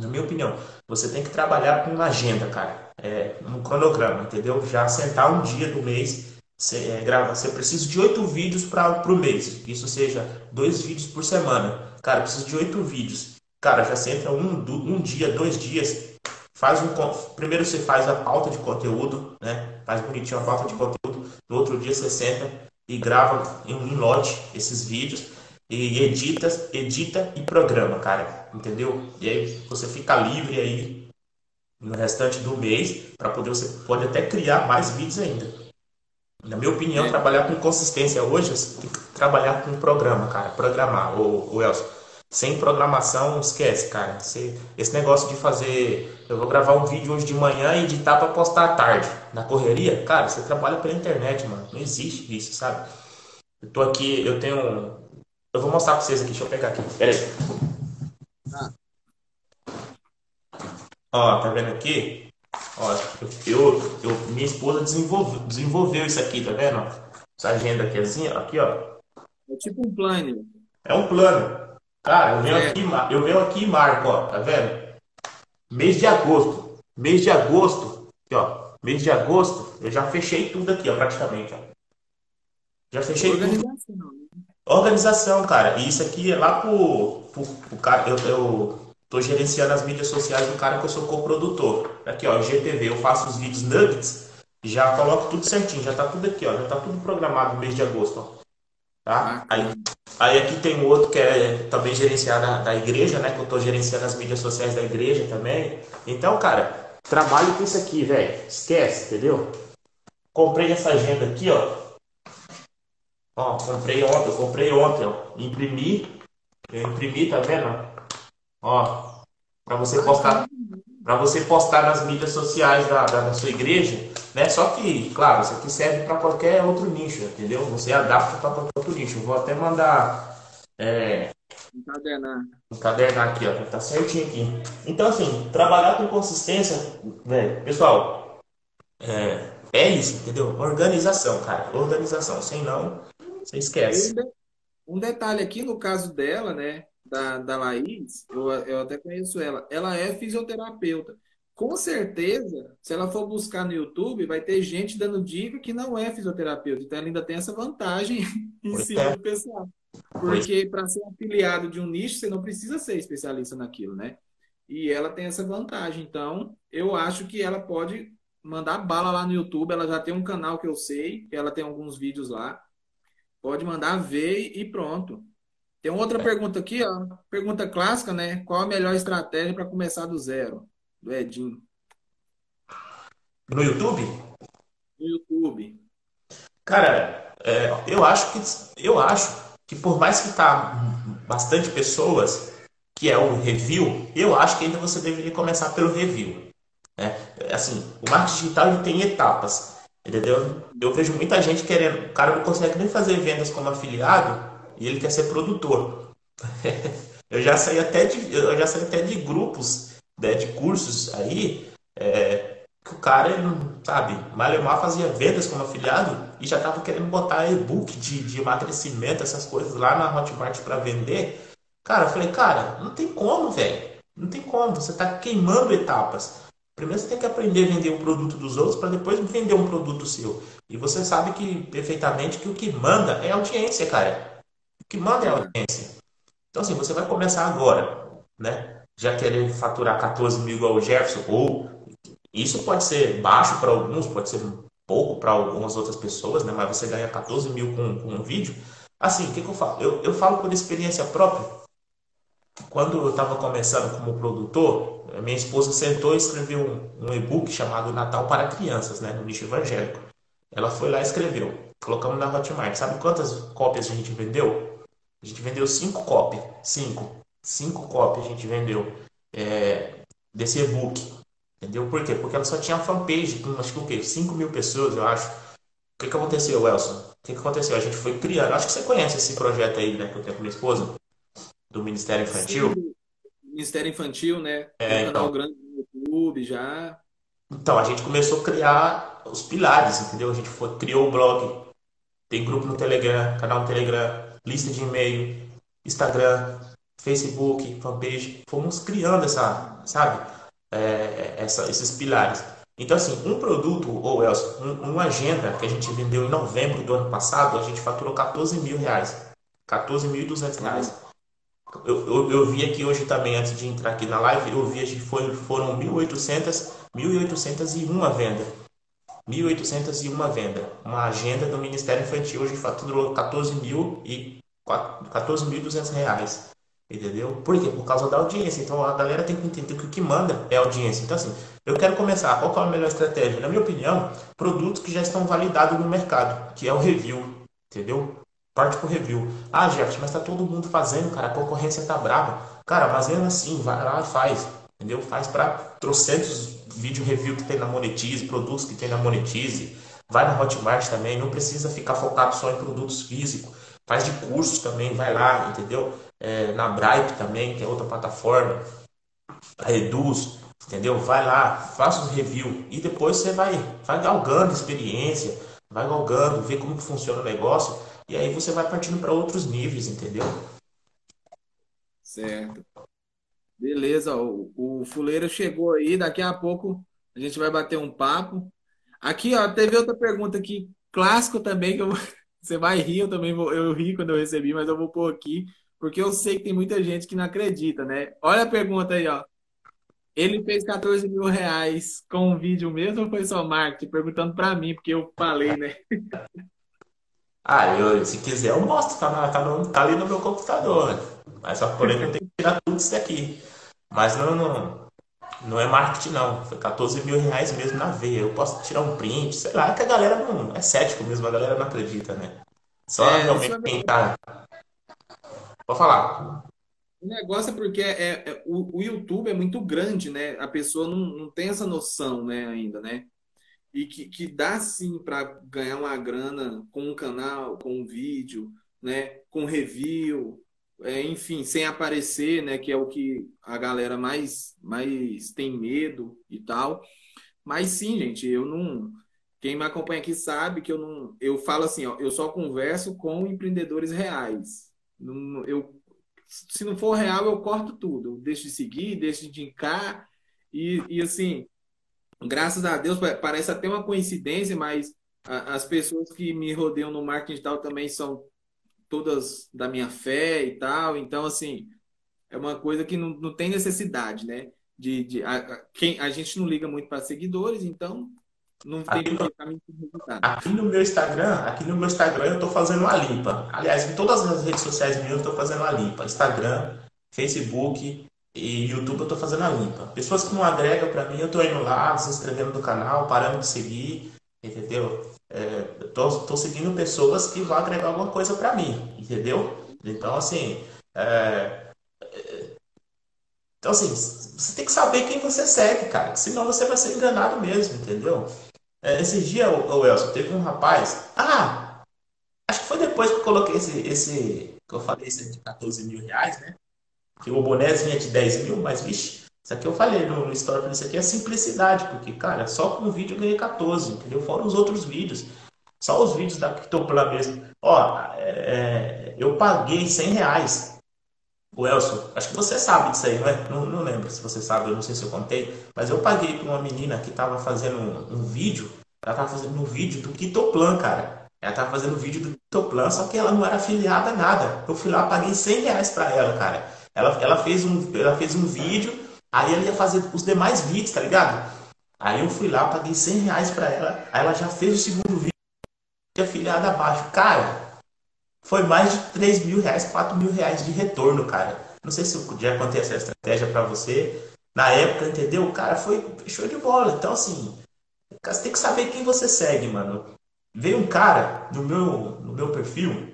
Na minha opinião, você tem que trabalhar com uma agenda, cara. É, um cronograma, entendeu? Já sentar um dia do mês, você, é, grava, você precisa de oito vídeos para o mês. Isso seja dois vídeos por semana. Cara, precisa de oito vídeos. Cara, já senta um, um dia, dois dias, faz um primeiro você faz a pauta de conteúdo, né? Faz bonitinho a pauta de conteúdo. No outro dia você senta e grava em um lote esses vídeos e edita, edita e programa, cara, entendeu? E aí você fica livre aí no restante do mês para poder você pode até criar mais vídeos ainda. Na minha opinião, é. trabalhar com consistência hoje, você tem que trabalhar com programa, cara, programar, o, Elcio. Sem programação, esquece, cara. Você, esse negócio de fazer. Eu vou gravar um vídeo hoje de manhã e editar para postar à tarde. Na correria, cara, você trabalha pela internet, mano. Não existe isso, sabe? Eu tô aqui, eu tenho. Eu vou mostrar pra vocês aqui, deixa eu pegar aqui. Pera aí. Ah. Ó, tá vendo aqui? Ó, eu, eu, minha esposa desenvolveu, desenvolveu isso aqui, tá vendo? Essa agenda aqui, assim, aqui, ó. É tipo um plano. É um plano. Cara, eu venho, é. aqui, eu venho aqui e marco, ó, tá vendo? Mês de agosto. Mês de agosto, aqui, ó. Mês de agosto, eu já fechei tudo aqui, ó, praticamente, ó. Já fechei Organização. tudo. Né? Organização, cara. E isso aqui é lá pro, pro, pro cara. Eu, eu tô gerenciando as mídias sociais do cara que eu sou coprodutor. Aqui, ó, GTV, eu faço os vídeos nuggets, já coloco tudo certinho, já tá tudo aqui, ó. Já tá tudo programado no mês de agosto, ó. Tá? Aí, aí aqui tem um outro que é também gerenciado da, da igreja, né? Que eu estou gerenciando as mídias sociais da igreja também. Então, cara, trabalho com isso aqui, velho. Esquece, entendeu? Comprei essa agenda aqui, ó. Ó, comprei ontem, eu comprei ontem, ó. Imprimi, Eu imprimi, tá vendo? Ó, para você postar, para você postar nas mídias sociais da, da, da, sua igreja, né? Só que, claro, isso aqui serve para qualquer outro nicho, entendeu? Você adapta para qualquer outro nicho. Eu vou até mandar é, encadernar. Encadernar aqui, ó, tá certinho aqui. Então, assim, trabalhar com consistência, velho, pessoal, é, é isso, entendeu? Organização, cara. Organização. Sem não, você esquece. Um detalhe aqui no caso dela, né? Da, da Laís, eu, eu até conheço ela. Ela é fisioterapeuta. Com certeza, se ela for buscar no YouTube, vai ter gente dando dica que não é fisioterapeuta. Então, ela ainda tem essa vantagem em cima é. do pessoal. Porque para ser afiliado de um nicho, você não precisa ser especialista naquilo, né? E ela tem essa vantagem. Então, eu acho que ela pode mandar bala lá no YouTube. Ela já tem um canal que eu sei, ela tem alguns vídeos lá. Pode mandar ver e pronto. Tem outra pergunta aqui, ó. Pergunta clássica, né? Qual a melhor estratégia para começar do zero? Do Edinho. No YouTube? No YouTube. Cara, é, eu acho que eu acho que por mais que tá bastante pessoas, que é o review, eu acho que ainda você deveria começar pelo review. Né? Assim, o marketing digital ele tem etapas. Entendeu? Eu vejo muita gente querendo. O cara não consegue nem fazer vendas como afiliado e ele quer ser produtor. eu já saí até de, eu já saí até de grupos né, de cursos aí é, que o cara, ele sabe, Malemar fazia vendas como afiliado e já estava querendo botar e-book de, de emagrecimento, essas coisas lá na Hotmart para vender. Cara, eu falei, cara, não tem como, velho. Não tem como. Você está queimando etapas. Primeiro você tem que aprender a vender o produto dos outros para depois vender um produto seu. E você sabe que perfeitamente que o que manda é audiência, cara. Que manda é audiência. Então assim, você vai começar agora, né? Já querer faturar 14 mil igual o Jefferson, ou isso pode ser baixo para alguns, pode ser pouco para algumas outras pessoas, né? Mas você ganha 14 mil com, com um vídeo. Assim, o que, que eu falo? Eu, eu falo por experiência própria. Quando eu estava começando como produtor, minha esposa sentou e escreveu um, um e-book chamado Natal para Crianças, né, no nicho evangélico. Ela foi lá e escreveu. Colocamos na Hotmart. Sabe quantas cópias a gente vendeu? A gente vendeu cinco cópias. Cinco. Cinco cópias a gente vendeu é, desse e-book. Entendeu? Por quê? Porque ela só tinha fanpage com acho que o quê? 5 mil pessoas, eu acho. O que, que aconteceu, Elson? O que, que aconteceu? A gente foi criando. Acho que você conhece esse projeto aí, né? Que eu tenho com minha esposa do Ministério Infantil. Sim, Ministério Infantil, né? É, um então, canal grande no YouTube já. Então, a gente começou a criar os pilares, entendeu? A gente foi, criou o blog, tem grupo no Telegram, canal no Telegram, lista de e-mail, Instagram, Facebook, fanpage. Fomos criando essa, sabe? É, essa, esses pilares. Então, assim, um produto, ou Elson, um, uma agenda que a gente vendeu em novembro do ano passado, a gente faturou 14 mil reais. 14.200 reais. Eu, eu, eu, vi aqui hoje também, antes de entrar aqui na live, eu vi que foi, foram 1.800, 1.801 venda. 1.801 venda. Uma agenda do Ministério Infantil hoje faturou 14.000 e 14.200 reais. Entendeu? Por quê? Por causa da audiência. Então a galera tem que entender que o que manda é audiência. Então, assim, eu quero começar. Qual é a melhor estratégia? Na minha opinião, produtos que já estão validados no mercado, que é o review. Entendeu? Parte pro review. Ah, Jeff, mas tá todo mundo fazendo, cara. A concorrência tá brava. Cara, mas mesmo assim, vai lá e faz. Entendeu? Faz para trocentos vídeo review que tem na Monetize, produtos que tem na Monetize. Vai na Hotmart também. Não precisa ficar focado só em produtos físicos. Faz de cursos também, vai lá, entendeu? É, na Bripe também, que é outra plataforma. A Reduz, entendeu? Vai lá, faça os review e depois você vai, vai galgando experiência, vai galgando, ver como que funciona o negócio e aí você vai partindo para outros níveis, entendeu? Certo. Beleza, o, o Fuleira chegou aí, daqui a pouco a gente vai bater um papo. Aqui, ó, teve outra pergunta aqui, clássico também, que eu, você vai rir, eu também vou, eu ri quando eu recebi, mas eu vou pôr aqui, porque eu sei que tem muita gente que não acredita, né? Olha a pergunta aí, ó. Ele fez 14 mil reais com um vídeo mesmo ou foi só marketing? Perguntando para mim, porque eu falei, né? Ah, eu, se quiser eu mostro, tá, na, tá, no, tá ali no meu computador. Mas só porém eu tenho que tirar tudo isso aqui. Mas não, não, não é marketing não. Foi 14 mil reais mesmo na veia. Eu posso tirar um print, sei lá, é que a galera não. É cético mesmo, a galera não acredita, né? Só é, realmente quem tá. Pode falar. O negócio é porque é, é- o, o YouTube é muito grande, né? A pessoa não, não tem essa noção, né, ainda, né? E que, que dá sim para ganhar uma grana com um canal, com um vídeo, né? Com review, é, enfim, sem aparecer, né? Que é o que a galera mais, mais tem medo e tal. Mas sim, gente, eu não. Quem me acompanha aqui sabe que eu não. Eu falo assim, ó, eu só converso com empreendedores reais. Não- Eu, se não for real, eu corto tudo. Eu deixo de seguir, deixo de indicar. E, e assim, graças a Deus, pa- parece até uma coincidência, mas as pessoas que me rodeiam no marketing digital também são todas da minha fé e tal. Então, assim, é uma coisa que não, não tem necessidade, né? De, de, a, a- quem, a gente não liga muito para seguidores, então não tem Aqui no, aqui no meu Instagram, aqui no meu Instagram eu tô fazendo uma limpa. Aliás, em todas as redes sociais minhas eu tô fazendo uma limpa. Instagram, Facebook e YouTube eu tô fazendo uma limpa. Pessoas que não agregam para mim, eu tô indo lá, se inscrevendo no canal, parando de seguir, entendeu? É, tô seguindo pessoas que vão agregar alguma coisa para mim, entendeu? Então, assim, é, então, assim, você tem que saber quem você segue, cara, senão você vai ser enganado mesmo, entendeu? É, esses dias, o, o Elson, teve um rapaz. Ah, acho que foi depois que eu coloquei esse, esse que eu falei, esse de 14 mil reais, né? Que o boné vinha de 10 mil, mas vixe, isso aqui eu falei no, no story, isso aqui é simplicidade, porque, cara, só com o vídeo eu ganhei 14, entendeu? Fora os outros vídeos. Só os vídeos da Pictoplan mesmo. Ó, é, é, eu paguei 100 reais o Elson, acho que você sabe disso aí, não é? Não, não lembro se você sabe, eu não sei se eu contei, mas eu paguei para uma menina que estava fazendo um, um vídeo, ela estava fazendo um vídeo do Kitoplan, cara. Ela estava fazendo um vídeo do Kitoplan, só que ela não era afiliada a nada. Eu fui lá, paguei 100 reais para ela, cara. Ela, ela, fez um, ela fez um vídeo, aí ela ia fazer os demais vídeos, tá ligado? Aí eu fui lá, paguei 100 reais para ela, aí ela já fez o segundo vídeo de afiliada abaixo. Cara, foi mais de 3 mil reais, 4 mil reais de retorno, cara. Não sei se eu já contei essa estratégia para você. Na época, entendeu? O cara foi show de bola. Então, assim, você tem que saber quem você segue, mano. Veio um cara no meu, no meu perfil,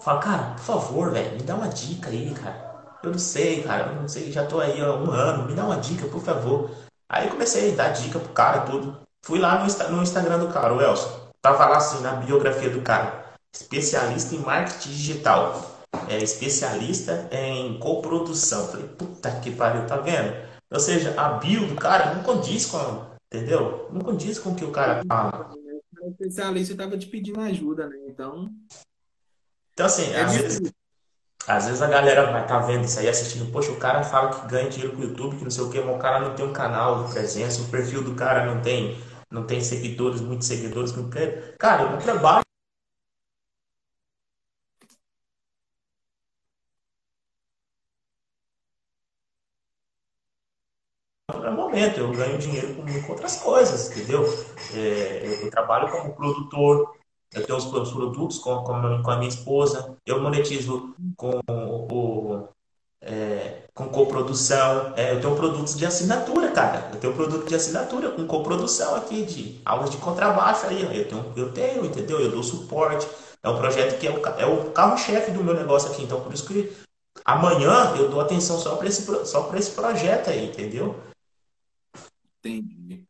fala, cara, por favor, velho, me dá uma dica aí, cara. Eu não sei, cara, eu não sei, já tô aí há um ano, me dá uma dica, por favor. Aí comecei a dar dica pro cara, tudo. Fui lá no, no Instagram do cara, o Elson. Tava lá assim, na biografia do cara. Especialista em marketing digital. É especialista em coprodução. Falei, puta que pariu, tá vendo? Ou seja, a bio do cara não condiz com, entendeu? Não condiz com o que o cara fala. O especialista estava te pedindo ajuda, né? Então, Então, assim, é às vezes, às vezes a galera vai estar vendo isso aí, assistindo, poxa, o cara fala que ganha dinheiro com o YouTube, que não sei o quê, mas o cara não tem um canal de presença, o perfil do cara não tem, não tem seguidores, muitos seguidores, não quer. Cara, eu não trabalho momento, eu ganho dinheiro com, outras coisas, entendeu? É, eu, trabalho como produtor, eu tenho os, os produtos com, com, com a minha esposa, eu monetizo com o, é, com coprodução. É, eu tenho produtos de assinatura, cara. Eu tenho produto de assinatura com coprodução aqui, de aulas de contrabaixo aí. Eu tenho, eu tenho, entendeu? Eu dou suporte. É um projeto que é o, é o carro-chefe do meu negócio aqui. Então, por isso que amanhã eu dou atenção só para esse, só esse projeto aí, entendeu? Entendi.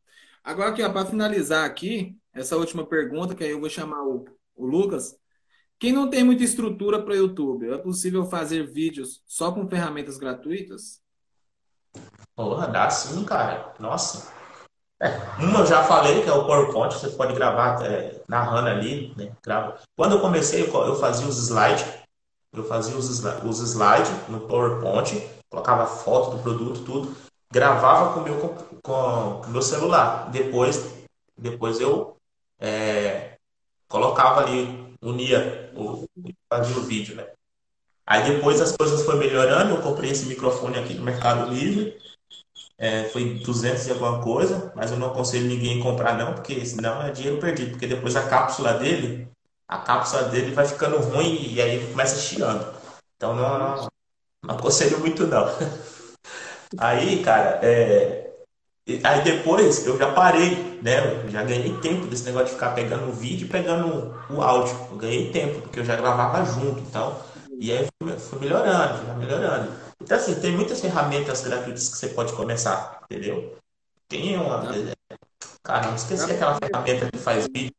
Agora, aqui, para finalizar aqui, essa última pergunta, que aí eu vou chamar o, o Lucas. Quem não tem muita estrutura para YouTube, é possível fazer vídeos só com ferramentas gratuitas? Porra, dá sim, cara. Nossa. Uma eu já falei, que é o PowerPoint, você pode gravar é, narrando ali, né? Grava. Quando eu comecei, eu fazia os slides, eu fazia os, os slides no PowerPoint, colocava foto do produto, tudo, gravava com o meu, com, com meu celular. Depois, depois eu é, colocava ali, unia, o, fazia o vídeo, né? Aí depois as coisas foram melhorando, eu comprei esse microfone aqui no Mercado Livre, é, foi 200 e alguma coisa, mas eu não aconselho ninguém a comprar não, porque senão é dinheiro perdido, porque depois a cápsula dele, a cápsula dele vai ficando ruim e aí começa chiando. Então não, não, não aconselho muito não. Aí, cara, é, e- aí depois eu já parei, né? Eu já ganhei tempo desse negócio de ficar pegando o vídeo e pegando o áudio. Eu ganhei tempo, porque eu já gravava junto, então. E aí foi, melhorando, foi melhorando. Então, assim, tem muitas ferramentas gratuitas que você pode começar, entendeu? Tem uma. Cara, não esqueci aquela ferramenta que faz vídeos.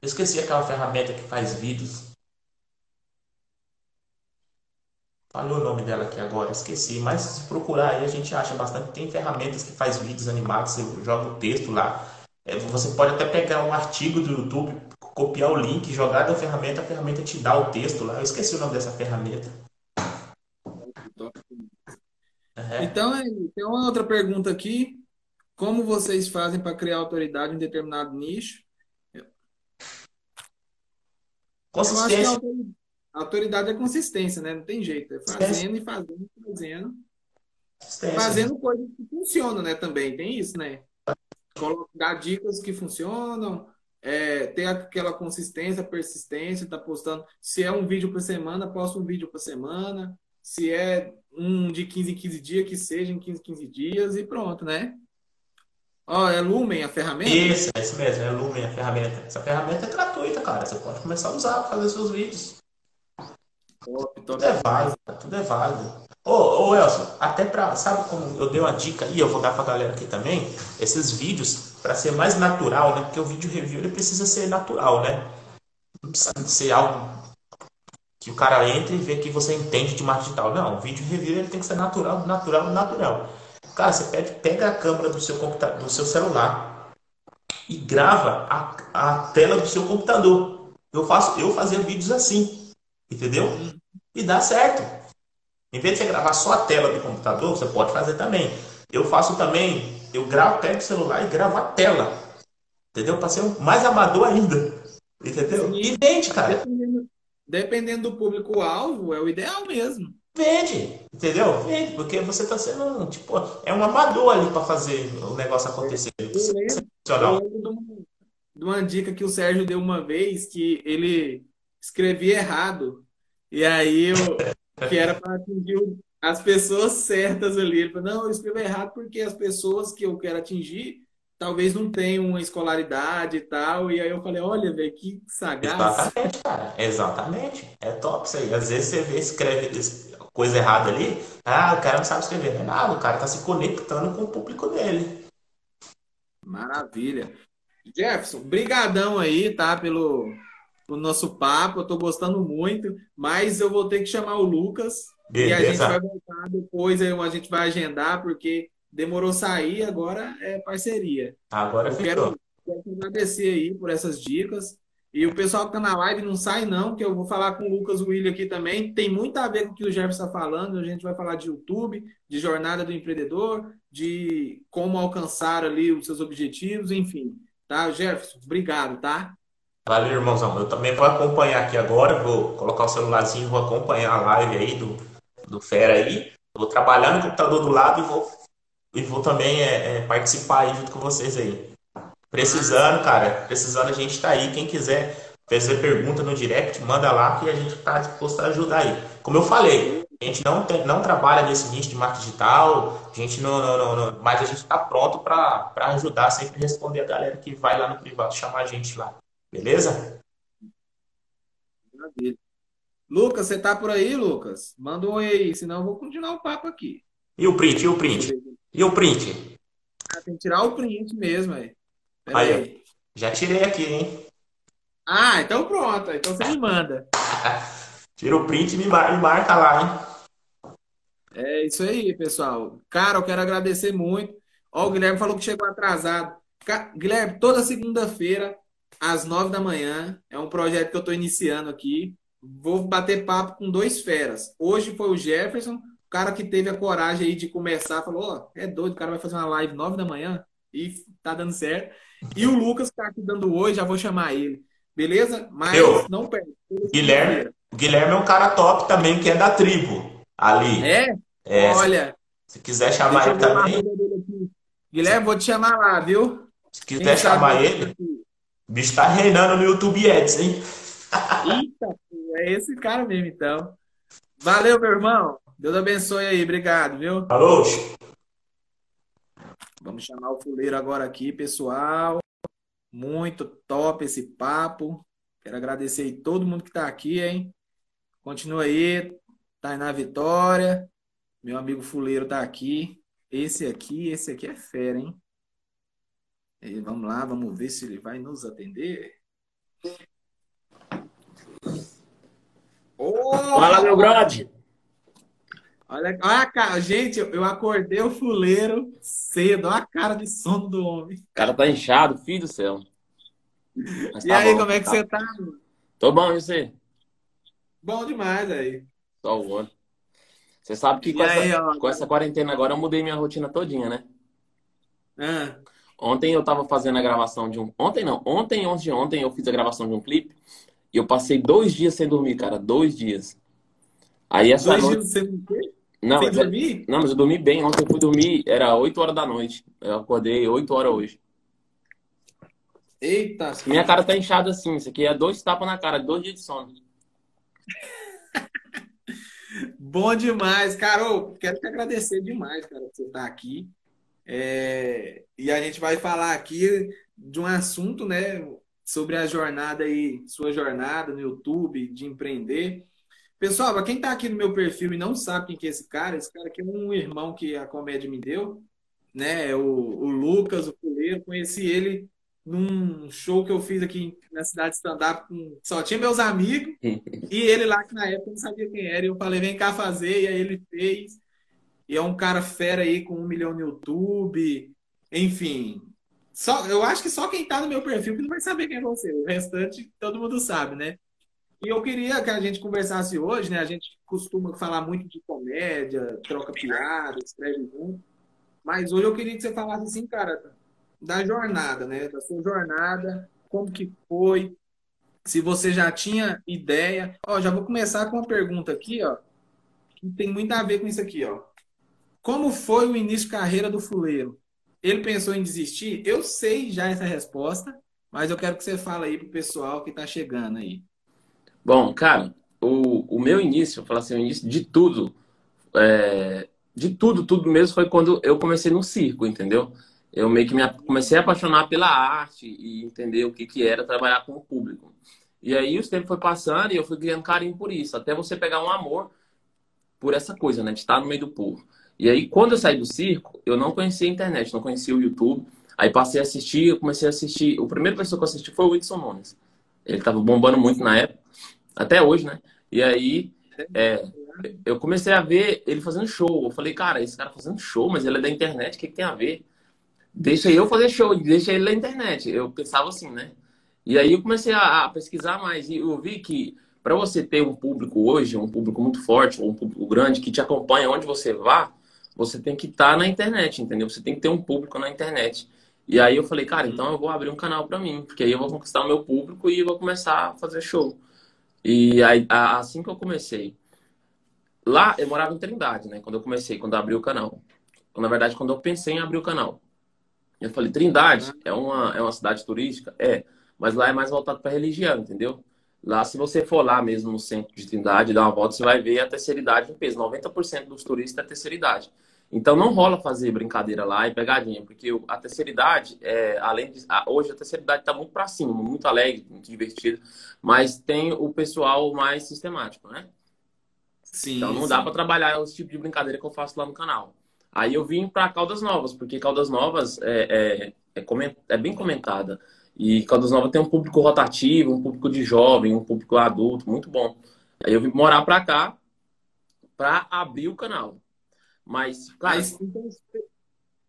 Eu esqueci aquela ferramenta que faz vídeos. Falou o nome dela aqui agora, esqueci. Mas se procurar aí, a gente acha bastante. Tem ferramentas que faz vídeos animados, você joga o texto lá. É, você pode até pegar um artigo do YouTube, copiar o link, jogar da ferramenta, a ferramenta te dá o texto lá. Eu esqueci o nome dessa ferramenta. Uhum. Então, tem uma outra pergunta aqui. Como vocês fazem para criar autoridade em determinado nicho? Consistência. Autoridade é consistência, né? Não tem jeito. É fazendo e fazendo e fazendo. Fazendo coisas que funcionam, né? Também tem isso, né? Dar dicas que funcionam, é, ter aquela consistência, persistência, tá postando. Se é um vídeo por semana, posta um vídeo por semana. Se é um de 15 em 15 dias, que seja em 15 em 15 dias e pronto, né? Ó, é Lumen a ferramenta? Isso, é isso mesmo, é Lumen a ferramenta. Essa ferramenta é gratuita, cara. Você pode começar a usar para fazer seus vídeos. Top. Tudo é válido, tudo é válido. Ô, ô Elson, até pra. Sabe como eu dei uma dica e eu vou dar pra galera aqui também? Esses vídeos, para ser mais natural, né? Porque o vídeo review ele precisa ser natural, né? Não precisa ser algo que o cara entre e vê que você entende de marketing digital. Não, o vídeo review ele tem que ser natural, natural, natural. Cara, você pede, pega a câmera do seu computador, do seu celular e grava a, a tela do seu computador. Eu faço, eu fazia vídeos assim, entendeu? E dá certo. Em vez de você gravar só a tela do computador, você pode fazer também. Eu faço também, eu gravo, pego o celular e gravo a tela. Entendeu? Para ser mais amador ainda. Entendeu? E vende, cara. Dependendo, dependendo do público-alvo, é o ideal mesmo. Vende, entendeu? Vende, porque você está sendo, tipo, é um amador ali para fazer o negócio acontecer. Eu lembro, eu lembro de uma dica que o Sérgio deu uma vez que ele escrevia errado. E aí eu, que era para atingir as pessoas certas ali. Ele falou, não, eu escrevo errado porque as pessoas que eu quero atingir talvez não tenham uma escolaridade e tal. E aí eu falei, olha, velho, que sagaz. Exatamente, cara. Exatamente. É top isso aí. Às vezes você vê, escreve coisa errada ali. Ah, o cara não sabe escrever. Não é nada, o cara tá se conectando com o público dele. Maravilha. Jefferson, brigadão aí, tá, pelo, o nosso papo. Eu tô gostando muito, mas eu vou ter que chamar o Lucas Beleza. e a gente vai voltar depois, a gente vai agendar, porque demorou sair, agora é parceria. Agora eu quero, quero agradecer aí por essas dicas. E o pessoal que tá na live não sai, não, que eu vou falar com o Lucas William aqui também. Tem muito a ver com o que o Jefferson está falando. A gente vai falar de YouTube, de jornada do empreendedor, de como alcançar ali os seus objetivos, enfim. Tá, Jefferson? Obrigado, tá? Valeu, irmãozão. Eu também vou acompanhar aqui agora. Vou colocar o celularzinho, vou acompanhar a live aí do, do Fera aí. Vou trabalhar no computador do lado e vou, e vou também é, é, participar aí junto com vocês aí. Precisando, cara, precisando, a gente tá aí. Quem quiser fazer pergunta no direct, manda lá que a gente tá disposto a ajudar aí. Como eu falei, a gente não, tem, não trabalha nesse nicho de marketing digital, a gente não, não, não, mas a gente está pronto para ajudar, sempre responder a galera que vai lá no privado chamar a gente lá. Beleza? Maravilha. Lucas, você tá por aí, Lucas? Manda um oi aí, senão eu vou continuar o papo aqui. E o print? E o print? E o print? Ah, tem que tirar o print mesmo, aí. aí. aí. Já tirei aqui, hein? Ah, então pronto. Então você me manda. Tira o print e me marca lá, hein? É isso aí, pessoal. Cara, eu quero agradecer muito. Ó, o Guilherme falou que chegou atrasado. Guilherme, toda segunda-feira às nove da manhã. É um projeto que eu estou iniciando aqui. Vou bater papo com dois feras. Hoje foi o Jefferson, o cara que teve a coragem aí de começar, falou: Ó, oh, é doido, o cara vai fazer uma live nove da manhã e tá dando certo. E o Lucas que tá aqui dando hoje, já vou chamar ele. Beleza? Mas eu, não perde. Guilherme, Guilherme é um cara top também, que é da tribo ali. É? é Olha. Se quiser chamar ele também. Guilherme, vou te chamar lá, viu? Se quiser chamar ele. O bicho tá reinando no YouTube Ads, hein? Eita, é esse cara mesmo, então. Valeu, meu irmão. Deus abençoe aí. Obrigado, viu? Alô. Vamos chamar o fuleiro agora aqui, pessoal. Muito top esse papo. Quero agradecer aí todo mundo que está aqui, hein? Continua aí, tá na vitória. Meu amigo fuleiro tá aqui. Esse aqui, esse aqui é fera, hein? E vamos lá, vamos ver se ele vai nos atender. Oh! Fala, meu brother! Olha, olha a cara, gente, eu acordei o fuleiro cedo, olha a cara de sono do homem. O cara tá inchado, filho do céu. Mas e tá aí, bom, como é que tá. você tá? Tô bom, e você? Bom demais aí. Só o ano. Você sabe que com, aí, essa, com, essa, quarentena agora eu mudei minha rotina todinha, né? Ah. Ontem eu tava fazendo a gravação de um. Ontem não, ontem, ontem, ontem eu fiz a gravação de um clipe e eu passei dois dias sem dormir, cara. Dois dias. Aí essa dois noite... dias sem dormir? Não, sem é- dormir? Não, mas eu dormi bem. Ontem eu fui dormir, era 8 horas da noite. Eu acordei 8 horas hoje. Eita! Minha cara tá inchada assim. Isso aqui é dois tapas na cara, dois dias de sono. Bom demais, Carol. Quero te agradecer demais, cara, por você estar aqui. É, e a gente vai falar aqui de um assunto, né, sobre a jornada aí, sua jornada no YouTube de empreender. Pessoal, para quem está aqui no meu perfil e não sabe quem que é esse cara, esse cara aqui é um irmão que a comédia me deu, né? É o, o Lucas, o Puleiro. Conheci ele num show que eu fiz aqui na cidade de stand-up, só tinha meus amigos, e ele lá que na época não sabia quem era. E eu falei, vem cá fazer, e aí ele fez. E é um cara fera aí com um milhão no YouTube. Enfim. Só, eu acho que só quem tá no meu perfil que não vai saber quem é você. O restante todo mundo sabe, né? E eu queria que a gente conversasse hoje, né? A gente costuma falar muito de comédia, troca piada, escreve junto. Mas hoje eu queria que você falasse assim, cara, da jornada, né? Da sua jornada, como que foi, se você já tinha ideia. Ó, já vou começar com uma pergunta aqui, ó, que tem muito a ver com isso aqui, ó. Como foi o início de carreira do fuleiro? Ele pensou em desistir? Eu sei já essa resposta, mas eu quero que você fale aí pro pessoal que está chegando aí. Bom, cara, o, o meu início, eu falo assim, o início de tudo, é, de tudo, tudo mesmo foi quando eu comecei no circo, entendeu? Eu meio que me, comecei a apaixonar pela arte e entender o que, que era trabalhar com o público. E aí os tempos foi passando e eu fui criando carinho por isso, até você pegar um amor por essa coisa, né? De estar no meio do povo. E aí, quando eu saí do circo, eu não conhecia a internet, não conhecia o YouTube. Aí passei a assistir, eu comecei a assistir. O primeiro pessoa que eu assisti foi o Whitson Nunes. Ele estava bombando muito na época, até hoje, né? E aí é, eu comecei a ver ele fazendo show. Eu falei, cara, esse cara fazendo show, mas ele é da internet, o que, que tem a ver? Deixa eu fazer show, deixa ele na internet. Eu pensava assim, né? E aí eu comecei a, pesquisar mais e eu vi que para você ter um público hoje, um público muito forte, um público grande que te acompanha onde você vá, você tem que estar tá na internet, entendeu? Você tem que ter um público na internet. E aí eu falei, cara, então eu vou abrir um canal para mim, porque aí eu vou conquistar o meu público e vou começar a fazer show. E aí, assim que eu comecei, lá eu morava em Trindade, né? Quando eu comecei, quando eu abri o canal. Na verdade, quando eu pensei em abrir o canal. Eu falei, Trindade é uma, é uma cidade turística? É, mas lá é mais voltado para religião, entendeu? Lá, se você for lá mesmo no centro de Trindade, dar uma volta, você vai ver a terceira idade em peso. 90% dos turistas é terceira idade. Então não rola fazer brincadeira lá e pegadinha, porque a terceira idade, é, além de. Hoje a terceira idade está muito para cima, muito alegre, muito divertida, mas tem o pessoal mais sistemático, né? Sim, então não sim. dá para trabalhar esse tipo de brincadeira que eu faço lá no canal. Aí eu vim para Caldas Novas, porque Caldas Novas é, é, é, é bem comentada. E Caldas Novas tem um público rotativo, um público de jovem, um público adulto, muito bom. Aí eu vim morar para cá para abrir o canal. Mas, cara, Mas, então,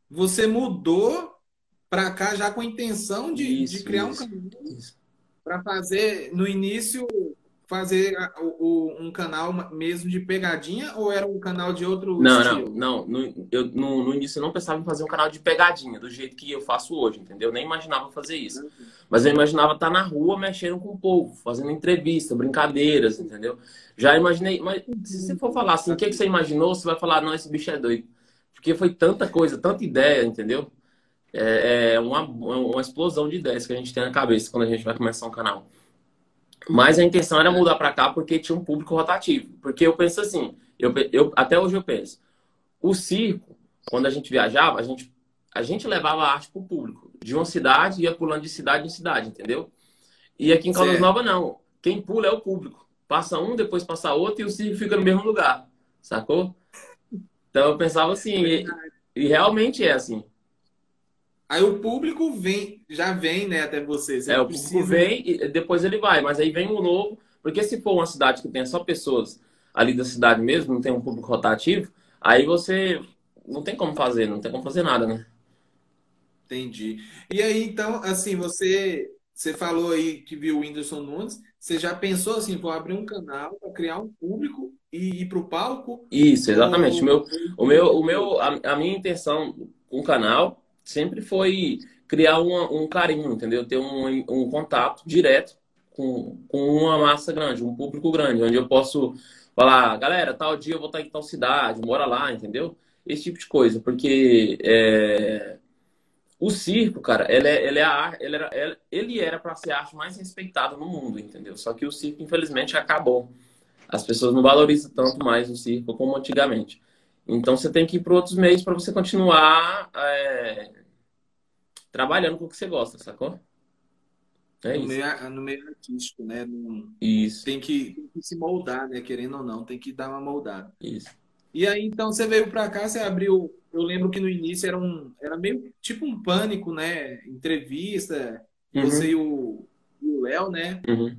você mudou para cá já com a intenção de, isso, de criar isso, um canal para fazer no início fazer o, o, um canal mesmo de pegadinha ou era um canal de outro não, estilo? Não, não. No, eu, no, no início eu não pensava em fazer um canal de pegadinha, do jeito que eu faço hoje, entendeu? Eu nem imaginava fazer isso. Mas eu imaginava estar na rua mexendo com o povo, fazendo entrevista, brincadeiras, entendeu? Já imaginei, mas se você for falar assim, o que, que você imaginou, você vai falar, não, esse bicho é doido. Porque foi tanta coisa, tanta ideia, entendeu? É, é uma, uma explosão de ideias que a gente tem na cabeça quando a gente vai começar um canal. Mas a intenção era mudar para cá porque tinha um público rotativo. Porque eu penso assim, eu, eu, até hoje eu penso, o circo, quando a gente viajava, a gente, a gente levava a arte para o público. De uma cidade, ia pulando de cidade em cidade, entendeu? E aqui em Caldas Nova, não. Quem pula é o público. passa um, depois passa outro e o circo fica no mesmo lugar, sacou? Então eu pensava assim, e, e realmente é assim. Aí o público vem, já vem, né, até vocês. É, o público precisa... vem e depois ele vai, mas aí vem um novo, porque se for uma cidade que tenha só pessoas ali da cidade mesmo, não tem um público rotativo, aí você não tem como fazer, não tem como fazer nada, né? Entendi. E aí, então, assim, você você falou aí que viu o Whindersson Nunes, você já pensou assim, vou abrir um canal para criar um público e ir para o palco? Isso, exatamente. O meu, o meu, o meu a, a minha intenção com o canal sempre foi criar uma, um carinho, entendeu? Ter um, um contato direto com, com uma massa grande, um público grande, onde eu posso falar, galera, tal dia eu vou estar em tal cidade, mora lá, entendeu? Esse tipo de coisa, porque é, o circo, cara, ele, é, ele, é a, ele era, ele era para ser a arte mais respeitada no mundo, entendeu? Só que o circo, infelizmente, acabou. As pessoas não valorizam tanto mais o circo como antigamente. Então você tem que ir para outros meios para você continuar é, trabalhando com o que você gosta, sacou? É no, meio, no meio artístico, né? No, isso. Tem que, tem que se moldar, né? Querendo ou não, tem que dar uma moldada. Isso. E aí, então, você veio para cá, você abriu. Eu lembro que no início era um. Era meio tipo um pânico, né? Entrevista, uhum. você e o Léo, né? Uhum.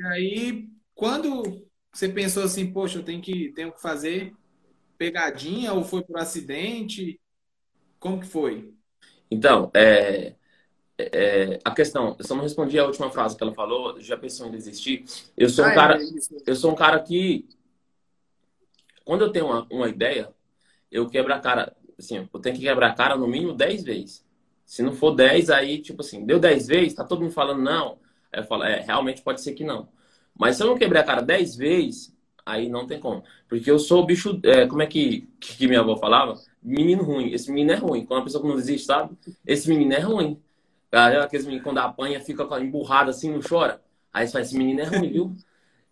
E aí, quando você pensou assim, poxa, eu tenho que, tenho que fazer pegadinha ou foi por acidente? Como que foi? Então, é, é, a questão, eu só não respondi a última frase que ela falou, já pensou em desistir. Eu sou um ah, cara, é eu sou um cara que quando eu tenho uma, uma ideia, eu quebro a cara, assim, eu tenho que quebrar a cara no mínimo 10 vezes. Se não for 10, aí, tipo assim, deu 10 vezes, tá todo mundo falando não. Aí eu falo, é, realmente pode ser que não. Mas se eu não quebrar a cara 10 vezes, aí não tem como. Porque eu sou o bicho, é, como é que, que minha avó falava? Menino ruim. Esse menino é ruim. Quando a pessoa não desiste, sabe? Esse menino é ruim. Aqueles meninos, quando apanha, fica emburrado assim, não chora. Aí você fala, esse menino é ruim, viu?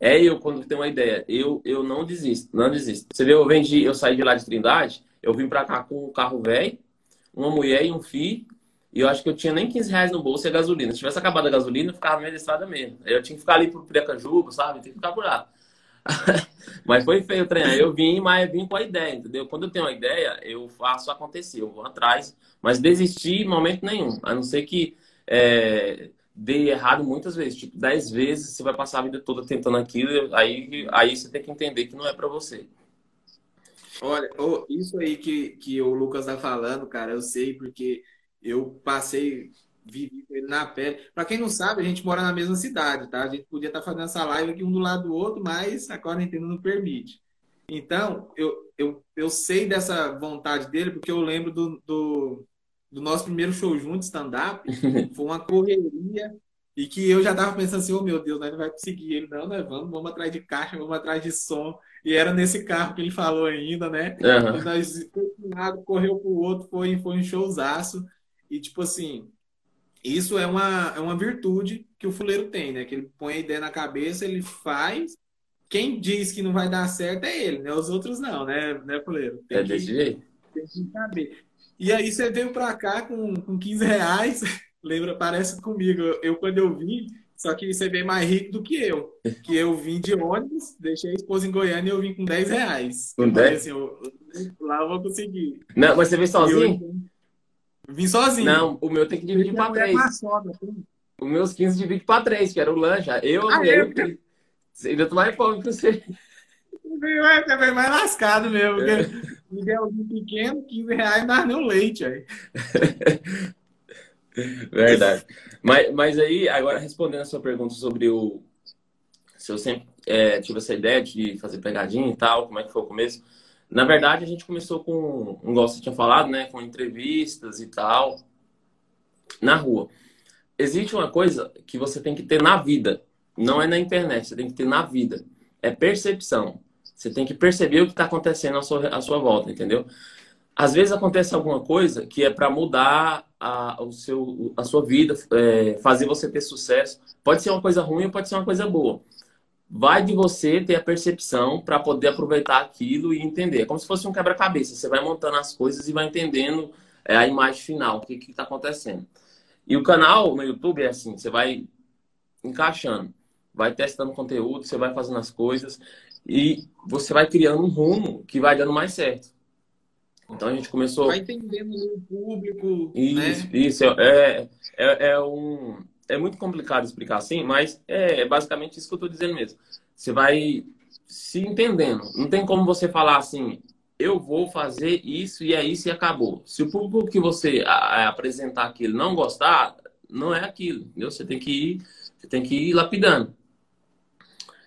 É eu quando tenho uma ideia. Eu, eu não desisto, não desisto. Você vê, eu vendi, eu saí de lá de Trindade, eu vim pra cá com um carro velho, uma mulher e um filho, e eu acho que eu tinha nem 15 reais no bolso e a gasolina. Se tivesse acabado a gasolina, eu ficava meio da estrada mesmo. Eu tinha que ficar ali pro Precajuba, sabe? Tem que ficar por lá. mas foi feio treinar. Eu vim, mas eu vim com a ideia, entendeu? Quando eu tenho uma ideia, eu faço acontecer, eu vou atrás. Mas desistir em momento nenhum. A não ser que é, dê errado muitas vezes, tipo, dez vezes você vai passar a vida toda tentando aquilo, aí, aí você tem que entender que não é para você. Olha, oh, isso aí que, que o Lucas tá falando, cara, eu sei porque eu passei, vivi ele na pele. Para quem não sabe, a gente mora na mesma cidade, tá? A gente podia estar tá fazendo essa live aqui um do lado do outro, mas a quarentena não permite. Então, eu, eu, eu sei dessa vontade dele porque eu lembro do, do do nosso primeiro show junto, stand-up, foi uma correria e que eu já tava pensando assim, oh meu Deus, nós não vai conseguir. Ele, não, nós vamos, vamos atrás de caixa, vamos atrás de som. E era nesse carro que ele falou ainda, né? Uhum. Nós, um lado correu pro outro, foi, foi um showzaço. E tipo assim, isso é uma, é uma virtude que o fuleiro tem, né? Que ele põe a ideia na cabeça, ele faz. Quem diz que não vai dar certo é ele, né? Os outros não, né, né fuleiro? Tem é que, desse jeito. Tem que saber. E aí você veio para cá com, com 15 reais. Lembra, parece comigo. Eu, quando eu vim, só que você veio mais rico do que eu. Que eu vim de ônibus, deixei a esposa em Goiânia e eu vim com 10 reais. Com 10? Assim, eu, lá eu vou conseguir. Não, mas você veio sozinho? Vim sozinho. Não, o meu tem que dividir para três. Os meus 15 divide para três, que era o lanche. Eu, ah, eu, eu... ainda tô mais pobre que você. Você veio mais lascado mesmo. Porque... É. Miguelzinho pequeno, 15 reais, não dá nem um leite aí. Verdade. Mas, mas aí, agora respondendo a sua pergunta sobre o. Se eu sempre é, tive essa ideia de fazer pegadinha e tal, como é que foi o começo? Na verdade, a gente começou com, igual você tinha falado, né? Com entrevistas e tal, na rua. Existe uma coisa que você tem que ter na vida, não é na internet, você tem que ter na vida. É percepção. Você tem que perceber o que está acontecendo à sua, à sua volta, entendeu? Às vezes acontece alguma coisa que é para mudar a, o seu, a sua vida, é, fazer você ter sucesso. Pode ser uma coisa ruim ou pode ser uma coisa boa. Vai de você ter a percepção para poder aproveitar aquilo e entender. É como se fosse um quebra-cabeça. Você vai montando as coisas e vai entendendo é, a imagem final, o que está acontecendo. E o canal no YouTube é assim: você vai encaixando. vai testando conteúdo, você vai fazendo as coisas e você vai criando um rumo que vai dando mais certo. Então a gente começou. Vai entendendo o público. Isso, né? isso é, é, é, um. É muito complicado explicar assim, mas é basicamente isso que eu estou dizendo mesmo. Você vai se entendendo. Não tem como você falar assim, eu vou fazer isso e é isso e acabou. Se o público que você apresentar aquilo não gostar, não é aquilo. Entendeu? Você tem que ir, você tem que ir lapidando.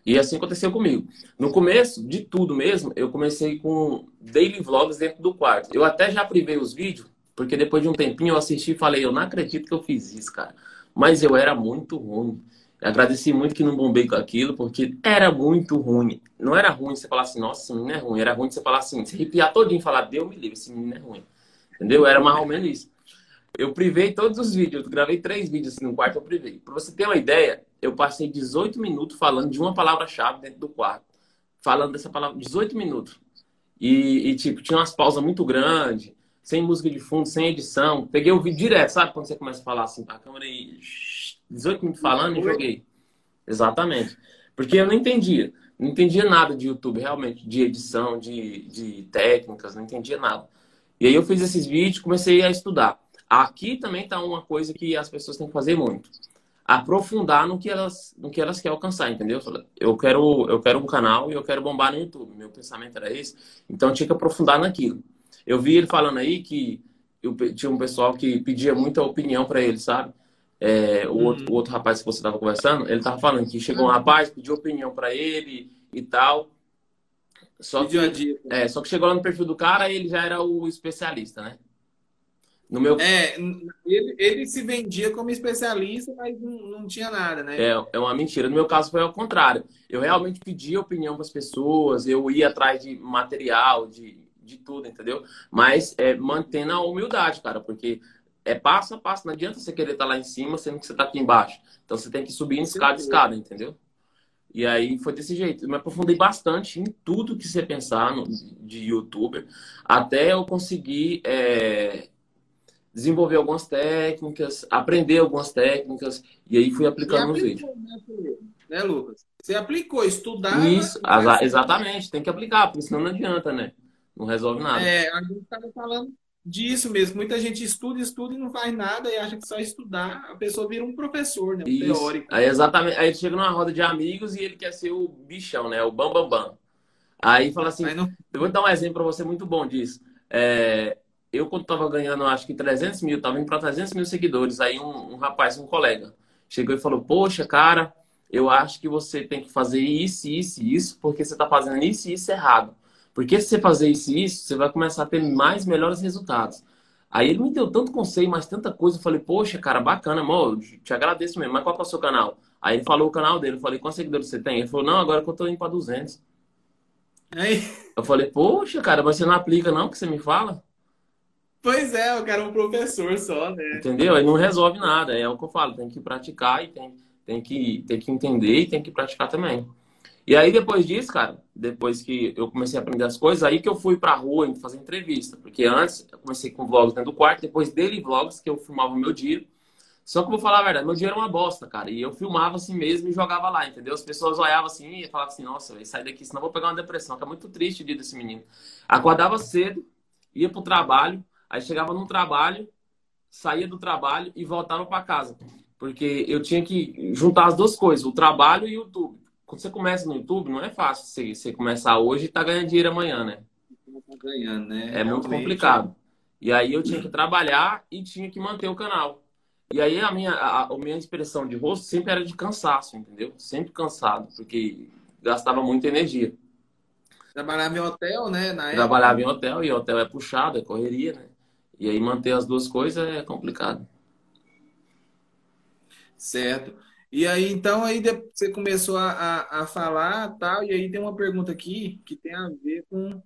E assim aconteceu comigo. No começo de tudo mesmo, eu comecei com daily vlogs dentro do quarto. Eu até já privei os vídeos, porque depois de um tempinho eu assisti e falei, eu não acredito que eu fiz isso, cara. Mas eu era muito ruim. Agradeci muito que não bombei com aquilo, porque era muito ruim. Não era ruim você falar assim, nossa, esse menino é ruim. Era ruim você falar assim, se arrepiar todinho e falar, Deus me livre, esse menino é ruim. Entendeu? Era mais ou menos isso. Eu privei todos os vídeos, eu gravei três vídeos assim no quarto, eu privei. Pra você ter uma ideia, eu passei 18 minutos falando de uma palavra-chave dentro do quarto. Falando dessa palavra, 18 minutos. E, e, tipo, tinha umas pausas muito grandes, sem música de fundo, sem edição. Peguei o vídeo direto, sabe? Quando você começa a falar assim pra câmera e 18 minutos falando e joguei. Exatamente. Porque eu não entendia. Não entendia nada de YouTube, realmente, de edição, de, de técnicas, não entendia nada. E aí eu fiz esses vídeos, comecei a estudar. Aqui também está uma coisa que as pessoas têm que fazer muito aprofundar no que elas no que elas querem alcançar, entendeu? Eu quero eu quero um canal e eu quero bombar no YouTube. Meu pensamento era esse. Então tinha que aprofundar naquilo. Eu vi ele falando aí que eu, tinha um pessoal que pedia muita opinião para ele, sabe? É, o, uhum. outro, o outro rapaz que você estava conversando, ele estava falando que chegou um rapaz, pediu opinião para ele e tal. Só que, é, só que chegou lá no perfil do cara e ele já era o especialista, né? No meu... É, ele, ele se vendia como especialista, mas não, não tinha nada, né? É, é uma mentira. No meu caso foi ao contrário. Eu realmente pedia opinião para as pessoas, eu ia atrás de material, de, de tudo, entendeu? Mas é, mantendo a humildade, cara, porque é passo a passo. Não adianta você querer estar tá lá em cima, sendo que você está aqui embaixo. Então você tem que subir em escada, escada, entendeu? E aí foi desse jeito. Eu me aprofundei bastante em tudo que você pensar no, de youtuber, até eu conseguir é, desenvolver algumas técnicas, aprender algumas técnicas, e aí fui aplicando nos vídeos. Né, né, Lucas? Você aplicou, estudar. Isso, exatamente, tem que aplicar, porque senão não adianta, né? Não resolve nada. É, a gente estava falando disso mesmo. Muita gente estuda, estuda e não faz nada e acha que só estudar a pessoa vira um professor, né? Um Isso. teórico. Aí, exatamente. Aí chega numa roda de amigos e ele quer ser o bichão, né? O bambambam. Bam, bam. Aí fala assim: não... eu vou dar um exemplo para você muito bom disso. É, eu, quando estava ganhando, acho que 300 mil, estava indo para 300 mil seguidores. Aí um, um, rapaz, um colega, chegou e falou: Poxa, cara, eu acho que você tem que fazer isso, isso e isso, porque você está fazendo isso e isso errado. Porque se você fazer isso e isso, você vai começar a ter mais melhores resultados. Aí ele me deu tanto conselho, mas tanta coisa. Eu falei: Poxa, cara, bacana, amor, te agradeço mesmo. Mas qual é o seu canal? Aí ele falou o canal dele. Eu falei: Quantos seguidores você tem? Ele falou: Não, agora que eu estou indo para 200. Aí... Eu falei: Poxa, cara, mas você não aplica não que você me fala? Pois é, eu quero um professor só, né? Entendeu? Aí não resolve nada. É o que eu falo, tem que praticar e tem, tem, que, tem que entender e tem que praticar também. E aí, depois disso, cara, depois que eu comecei a aprender as coisas, aí que eu fui pra rua fazer entrevista. Porque antes eu comecei com vlogs dentro do quarto, depois dele vlogs, que eu filmava o meu dia. Só que eu vou falar a verdade, meu dia era uma bosta, cara. E eu filmava assim mesmo e jogava lá, entendeu? As pessoas olhavam assim e falavam assim, nossa, véio, sai daqui, senão vou pegar uma depressão, que é muito triste o dia desse menino. Acordava cedo, ia pro trabalho, Aí chegava no trabalho, saía do trabalho e voltava para casa. Porque eu tinha que juntar as duas coisas, o trabalho e o YouTube. Quando você começa no YouTube, não é fácil você, você começar hoje e tá ganhando dinheiro amanhã, né? Ganhando, né? É Realmente. muito complicado. E aí eu tinha que trabalhar e tinha que manter o canal. E aí a minha, a, a minha expressão de rosto sempre era de cansaço, entendeu? Sempre cansado, porque gastava muita energia. Trabalhava em hotel, né? Na Trabalhava época. em hotel e hotel é puxado, é correria, né? E aí manter as duas coisas é complicado. Certo. E aí, então, aí você começou a, a, a falar tal, e aí tem uma pergunta aqui que tem a ver com,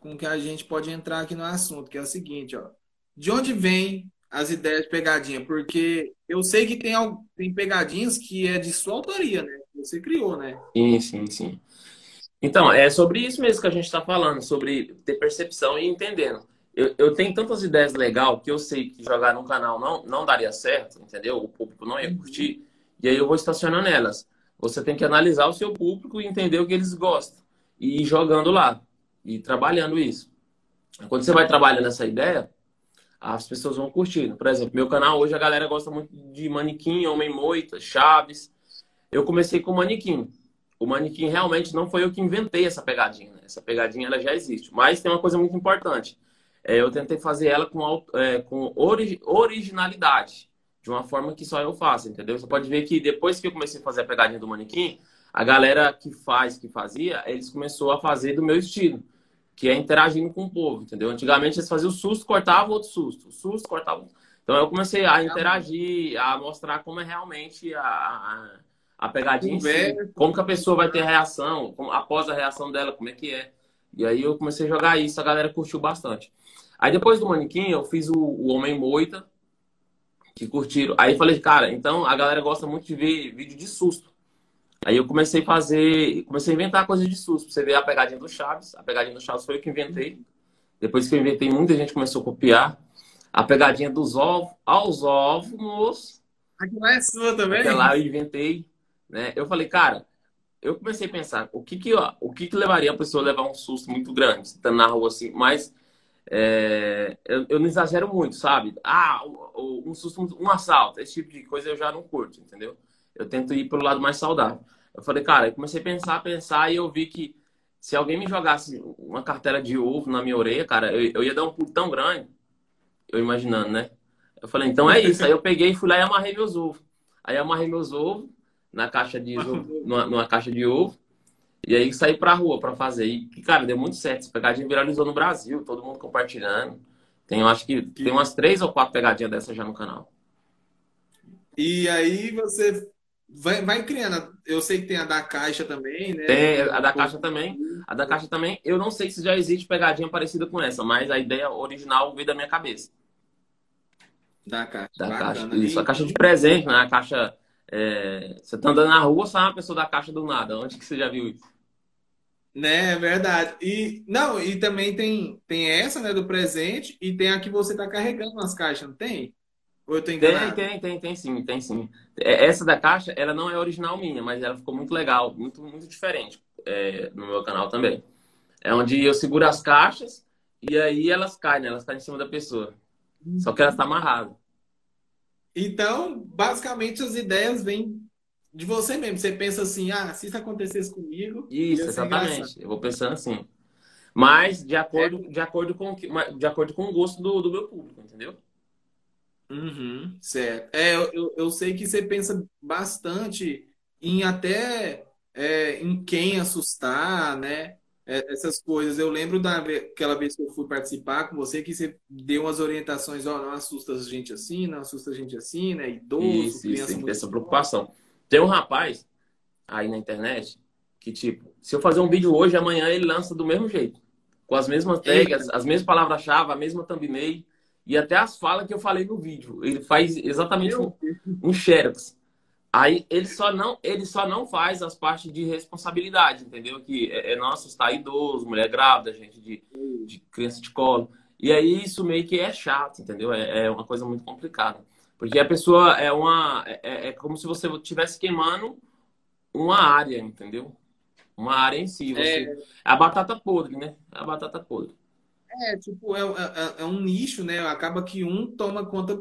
com que a gente pode entrar aqui no assunto, que é o seguinte, ó. De onde vem as ideias de pegadinha? Porque eu sei que tem, tem pegadinhas que é de sua autoria, né? Você criou, né? Sim, sim, sim. Então, é sobre isso mesmo que a gente está falando, sobre ter percepção e entendendo eu, eu tenho tantas ideias legais que eu sei que jogar num canal não, não daria certo, entendeu? O público não ia curtir. E aí eu vou estacionando elas. você tem que analisar o seu público e entender o que eles gostam. E ir jogando lá. E trabalhando isso. Quando você vai trabalhando essa ideia, as pessoas vão curtindo. Por exemplo, meu canal hoje a galera gosta muito de manequim, homem moita, chaves. Eu comecei com manequim. O manequim realmente não foi eu que inventei essa pegadinha. Né? Essa pegadinha ela já existe. Mas tem uma coisa muito importante. É, eu tentei fazer ela com, é, com ori originalidade. De uma forma que só eu faço, entendeu? Você pode ver que depois que eu comecei a fazer a pegadinha do manequim, a galera que faz, que fazia, eles começou a fazer do meu estilo que é interagindo com o povo, entendeu? Antigamente eles faziam o susto, cortavam outro susto, o susto, cortavam. Então eu comecei a interagir, a mostrar como é realmente a, a, a pegadinha, si, como que a pessoa vai ter reação, como, após a reação dela, como é que é. E aí eu comecei a jogar isso, a galera curtiu bastante. Aí depois do manequim eu fiz o, o Homem Moita, que curtiram. Aí falei, cara, então a galera gosta muito de ver vídeo de susto. Aí eu comecei a fazer, comecei a inventar coisas de susto. Você vê a pegadinha do Chaves. A pegadinha do Chaves foi eu que inventei. Depois que eu inventei, muita gente começou a copiar. A pegadinha dos ovos, aos ovos. Aquela é sua também? Aquela eu inventei. Né? Eu falei, cara, eu comecei a pensar, o que que, ó, o que, que levaria a pessoa a levar um susto muito grande, estando na rua assim, mas é, eu, eu, não exagero muito, sabe? Ah, um susto, um assalto, esse tipo de coisa eu já não curto, entendeu? Eu tento ir pelo lado mais saudável. Eu falei, cara, eu comecei a pensar, pensar e eu vi que se alguém me jogasse uma cartela de ovo na minha orelha, cara, eu, eu ia dar um pulo tão grande. Eu imaginando, né? Eu falei, então é isso. Aí eu peguei, fui lá e amarrei meus ovos. Aí amarrei meus ovos na caixa de numa, numa caixa de ovo. E aí saí pra rua pra fazer. E, cara, deu muito certo. Essa pegadinha viralizou no Brasil, todo mundo compartilhando. Tem, eu acho que tem umas três ou quatro pegadinhas dessas já no canal. E aí você Vai, vai criando. Eu sei que tem a da Caixa também, né? Tem a da Caixa também. A da Caixa também. Eu não sei se já existe pegadinha parecida com essa, mas a ideia original veio da minha cabeça. Da Caixa. Da Caixa. Isso, a caixa de presente, né? A caixa. É... Você tá andando na rua, sai uma pessoa da caixa do nada. Onde que você já viu isso? Né, é verdade. E não, e também tem, tem essa, né, do presente, e tem a que você tá carregando nas caixas, não tem? Ou eu tô enganado? Tem, tem, tem, tem sim, tem sim. É, essa da caixa, ela não é original minha, mas ela ficou muito legal, muito, muito diferente é, no meu canal também. É onde eu seguro as caixas e aí elas caem, né? Elas caem em cima da pessoa. Só que elas estão tá amarradas. Então, basicamente, as ideias vêm de você mesmo. Você pensa assim, ah, se isso acontecesse comigo... Isso, exatamente. Eu vou pensando assim. Mas de acordo, é. de acordo, com, de acordo com o gosto do, do meu público, entendeu? Uhum, certo. É, eu, eu sei que você pensa bastante em até é, em quem assustar, né? É, essas coisas. Eu lembro daquela vez que eu fui participar com você que você deu umas orientações, ó, não assusta a gente assim, não assusta a gente assim, né? Idoso, isso, criança. Isso, tem essa preocupação. Tem um rapaz aí na internet que, tipo, se eu fazer um vídeo hoje, amanhã ele lança do mesmo jeito. Com as mesmas tags, as mesmas palavras-chave, a mesma thumbnail e até as falas que eu falei no vídeo. Ele faz exatamente um, um xerox. Aí ele só não ele só não faz as partes de responsabilidade, entendeu? Que é, é nossa, está idoso, mulher grávida, gente de, de criança de colo. E aí isso meio que é chato, entendeu? É, é uma coisa muito complicada. Porque a pessoa é uma. É, é, é como se você estivesse queimando uma área, entendeu? Uma área em si. Você, é... A batata podre, né? A batata podre. É, tipo, é, é, é, um nicho, né? Acaba que um toma conta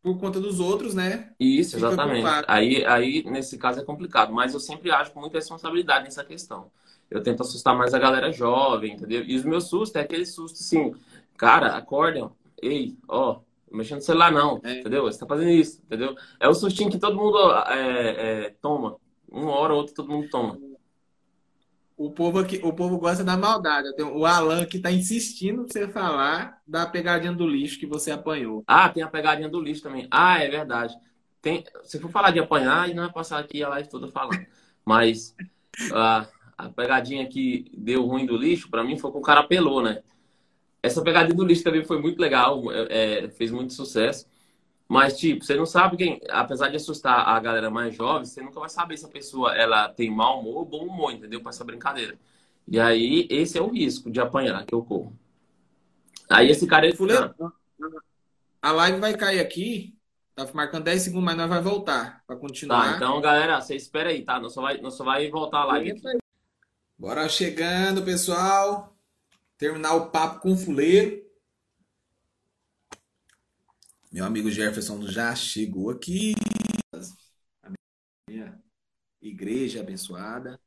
por conta dos outros, né? Isso, exatamente. Aí, aí, nesse caso, é complicado. Mas eu sempre acho com muita responsabilidade nessa questão. Eu tento assustar mais a galera jovem, entendeu? E os meus sustos é aquele susto assim, cara, acordam, ei, ó, mexendo no celular não, é. entendeu? Você tá fazendo isso, entendeu? É o sustinho que todo mundo é, é, toma. Uma hora ou outra todo mundo toma. O povo, aqui, o povo gosta da maldade. O Alan que está insistindo para você falar da pegadinha do lixo que você apanhou. Ah, tem a pegadinha do lixo também. Ah, é verdade. Tem, se for falar de apanhar, e não vai passar aqui a live toda falando. Mas a, a pegadinha que deu ruim do lixo, para mim, foi com o cara pelou, né? Essa pegadinha do lixo também foi muito legal, é, fez muito sucesso. Mas, tipo, você não sabe quem, apesar de assustar a galera mais jovem, você nunca vai saber se a pessoa ela tem mau humor ou bom humor, entendeu? Com essa brincadeira. E aí, esse é o risco de apanhar que eu corro. Aí esse cara. Ele... Fuleiro, a live vai cair aqui. Tá marcando 10 segundos, mas nós vai voltar para continuar. Tá, então, galera, você espera aí, tá? Nós só vai, nós só vai voltar a live aqui. Bora chegando, pessoal. Terminar o papo com o fuleiro. Meu amigo Jefferson já chegou aqui. A minha igreja abençoada.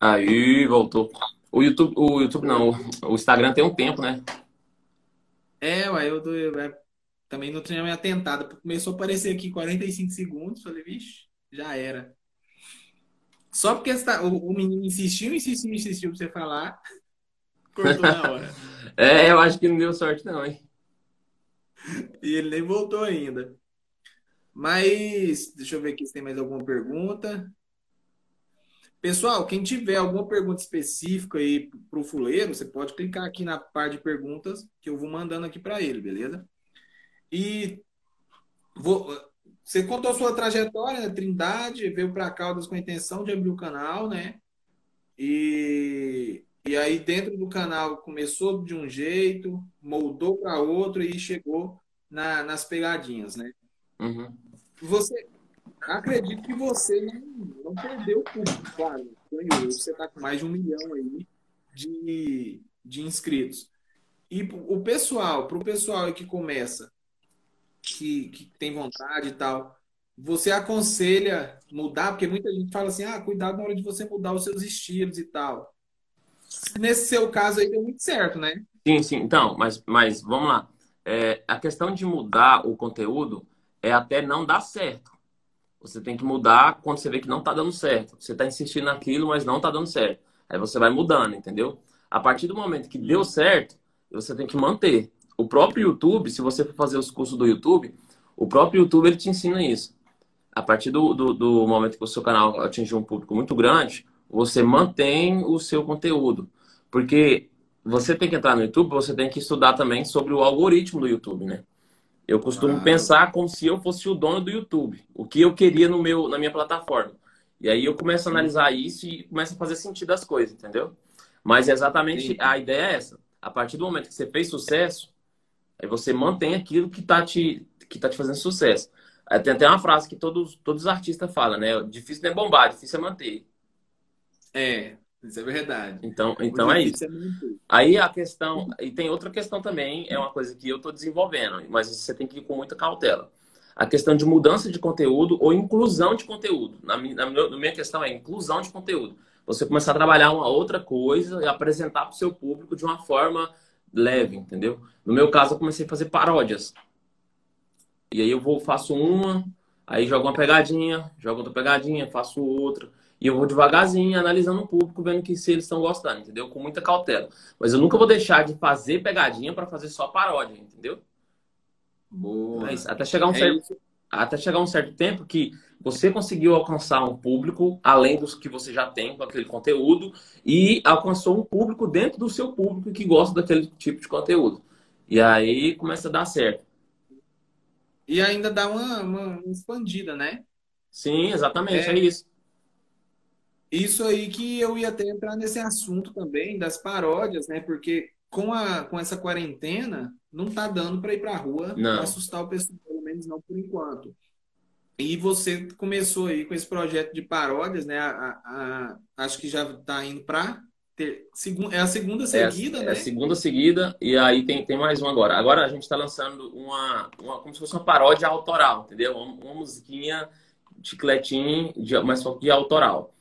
Aí, voltou. O YouTube, o YouTube não, o Instagram tem um tempo, né? É, ué, eu, eu, eu também não tinha me atentado. Começou a aparecer aqui 45 segundos. Falei, vixe, já era. Só porque essa, o, o, menino insistiu, insistiu, insistiu pra você falar. Cortou na hora. é, eu acho que não deu sorte, não, hein? E ele nem voltou ainda. Mas, deixa eu ver aqui se tem mais alguma pergunta. Pessoal, quem tiver alguma pergunta específica aí para o fuleiro, você pode clicar aqui na parte de perguntas que eu vou mandando aqui para ele, beleza? E vou, você contou a sua trajetória, né? Trindade, veio para Caldas com a intenção de abrir o canal, né? E, e aí dentro do canal começou de um jeito, moldou para outro e chegou na, nas pegadinhas, né? Uhum. Você, acredito que você não, não perdeu o público, claro. Ganhou. Você está com mais de um milhão aí de, de inscritos. E o pessoal, para o pessoal que começa, que, que tem vontade e tal, você aconselha mudar? Porque muita gente fala assim, ah, cuidado na hora de você mudar os seus estilos e tal. Nesse seu caso aí deu muito certo, né? Sim, sim. Então, mas, mas vamos lá. É, a questão de mudar o conteúdo é até não dar certo. Você tem que mudar quando você vê que não está dando certo. Você está insistindo naquilo, mas não está dando certo. Aí você vai mudando, entendeu? A partir do momento que deu certo, você tem que manter. O próprio YouTube, se você for fazer os cursos do YouTube, o próprio YouTube ele te ensina isso. A partir do, do, do momento que o seu canal atingir um público muito grande, você mantém o seu conteúdo. Porque você tem que entrar no YouTube, você tem que estudar também sobre o algoritmo do YouTube, né? Eu costumo ah. pensar como se eu fosse o dono do YouTube, o que eu queria no meu, na minha plataforma. E aí eu começo a analisar isso e começa a fazer sentido as coisas, entendeu? Mas exatamente Sim. a ideia é essa. A partir do momento que você fez sucesso, aí você mantém aquilo que está te, que tá te fazendo sucesso. Tem até uma frase que todos, todos os artistas falam, né? Difícil não é bombar, difícil é manter. É, isso é verdade. Então, então é isso. É Aí a questão. E tem outra questão também, é uma coisa que eu estou desenvolvendo, mas você tem que ir com muita cautela. A questão de mudança de conteúdo ou inclusão de conteúdo. Na minha, na minha questão é inclusão de conteúdo. Você começar a trabalhar uma outra coisa e apresentar para o seu público de uma forma leve, entendeu? No meu caso, eu comecei a fazer paródias. E aí eu vou, faço uma, aí jogo uma pegadinha, jogo outra pegadinha, faço outra. E eu vou devagarzinho, analisando o público, vendo que se eles estão gostando, entendeu? Com muita cautela. Mas eu nunca vou deixar de fazer pegadinha para fazer só paródia, entendeu? Boa. É até chegar um é certo, isso. até chegar um certo tempo que você conseguiu alcançar um público além dos que você já tem com aquele conteúdo e alcançou um público dentro do seu público que gosta daquele tipo de conteúdo. E aí começa a dar certo. E ainda dá uma, uma expandida, né? Sim, exatamente, é, é isso. Isso aí que eu ia até entrar nesse assunto também das paródias, né? Porque com, a, com essa quarentena, não tá dando para ir para a rua para assustar o pessoal, pelo menos não por enquanto. E você começou aí com esse projeto de paródias, né? A, a, a, acho que já está indo para é a segunda seguida, é, né? É a segunda seguida e aí tem, tem mais um agora. Agora a gente está lançando uma, uma, como se fosse uma paródia autoral, entendeu? Uma, uma musiquinha chicletinho, de, mas só de autoral.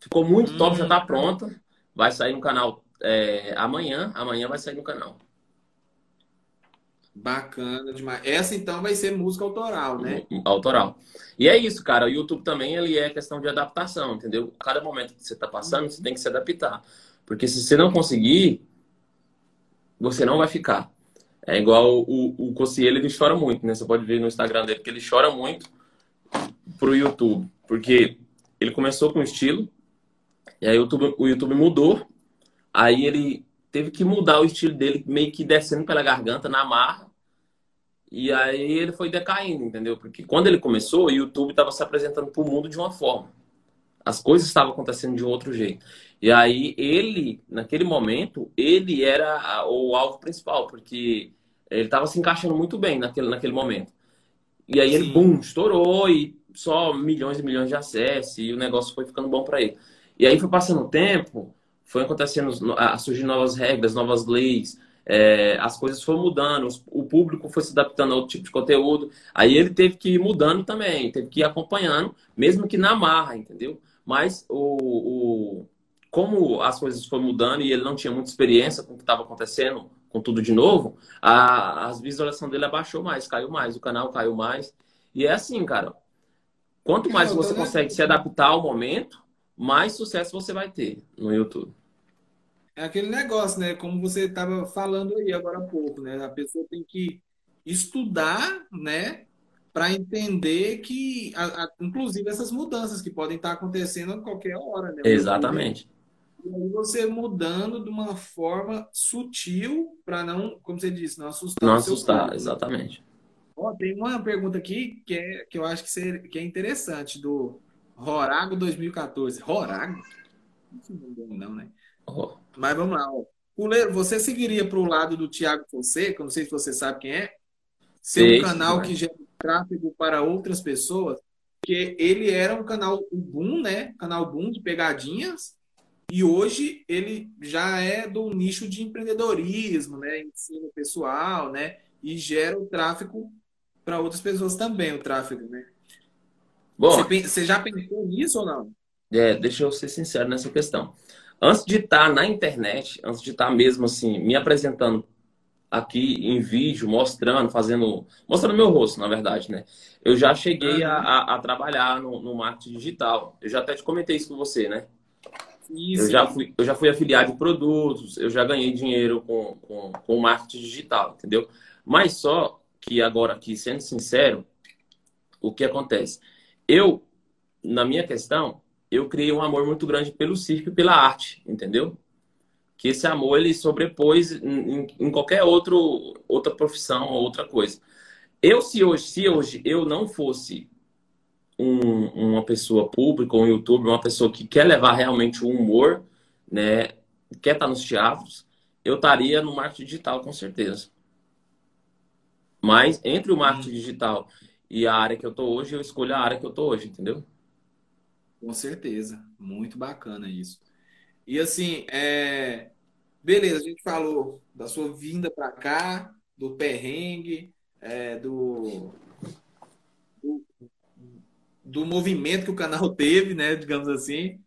Ficou muito hum. top, já está pronta. Vai sair no canal é, amanhã. Amanhã vai sair no canal. Bacana demais. Essa então vai ser música autoral, né? Autoral. E é isso, cara. O YouTube também ele é questão de adaptação, entendeu? Cada momento que você está passando, você tem que se adaptar. Porque se você não conseguir, você não vai ficar. É igual o, o Cossiello, ele chora muito, né? Você pode ver no Instagram dele que ele chora muito pro YouTube. Porque ele começou com estilo, e aí o YouTube, o YouTube mudou, aí ele teve que mudar o estilo dele, meio que descendo pela garganta, na marra. E aí ele foi decaindo, entendeu? Porque quando ele começou, o YouTube estava se apresentando para o mundo de uma forma. As coisas estavam acontecendo de um outro jeito. E aí ele, naquele momento, ele era o alvo principal, porque ele tava se encaixando muito bem naquele, naquele momento. E aí ele, bum, estourou e só milhões e milhões de acessos e o negócio foi ficando bom para ele. E aí foi passando o tempo, foi acontecendo, a surgir novas regras, novas leis, é, as coisas foram mudando, o público foi se adaptando a outro tipo de conteúdo. Aí ele teve que ir mudando também, teve que ir acompanhando, mesmo que na marra, entendeu? Mas o, o como as coisas foram mudando e ele não tinha muita experiência com o que estava acontecendo, com tudo de novo, a, a visualização dele abaixou mais, caiu mais, o canal caiu mais. E é assim, cara. Quanto mais você consegue se adaptar ao momento, mais sucesso você vai ter no YouTube. É aquele negócio, né? Como você estava falando aí agora há pouco, né? A pessoa tem que estudar, né? Para entender que, a, a, inclusive, essas mudanças que podem estar acontecendo a qualquer hora, né? Exatamente. E aí você mudando de uma forma sutil para não, como você disse, não assustar. Não assustar, corpo, exatamente. Ó, tem uma pergunta aqui que, é, que eu acho que, ser, que é interessante, do Rorago 2014. Rorago? Não, não né? Oh. Mas vamos lá. Ó. Puleiro, você seguiria para o lado do Tiago Fonseca? Não sei se você sabe quem é. Ser um canal que gera tráfego para outras pessoas. Porque ele era um canal boom, né? Canal boom de pegadinhas. E hoje ele já é do nicho de empreendedorismo, né? Ensino pessoal, né? E gera o tráfego para outras pessoas também, o tráfego, né? Bom, você, você já pensou nisso ou não? É, deixa eu ser sincero nessa questão. Antes de estar tá na internet, antes de estar tá mesmo assim, me apresentando aqui em vídeo, mostrando, fazendo. Mostrando meu rosto, na verdade, né? Eu já cheguei a, a, a trabalhar no, no, marketing digital. Eu já até te comentei isso com você, né? Isso. Eu já fui, eu já fui afiliado de produtos, eu já ganhei dinheiro com, com, com marketing digital, entendeu? Mas só que agora, aqui, sendo sincero, o que acontece? Eu, na minha questão, eu criei um amor muito grande pelo circo e pela arte, entendeu? Que esse amor ele sobrepôs em, em qualquer outro, outra profissão ou outra coisa. Eu, se hoje, se hoje eu não fosse um, uma pessoa pública, um youtuber, uma pessoa que quer levar realmente o humor, né, quer estar nos teatros, eu estaria no marketing digital, com certeza. Mas entre o marketing digital e a área que eu estou hoje, eu escolho a área que eu estou hoje, entendeu? Com certeza. Muito bacana isso. E assim, é... beleza, a gente falou da sua vinda para cá, do perrengue, é, do... do, do movimento que o canal teve, né, digamos assim.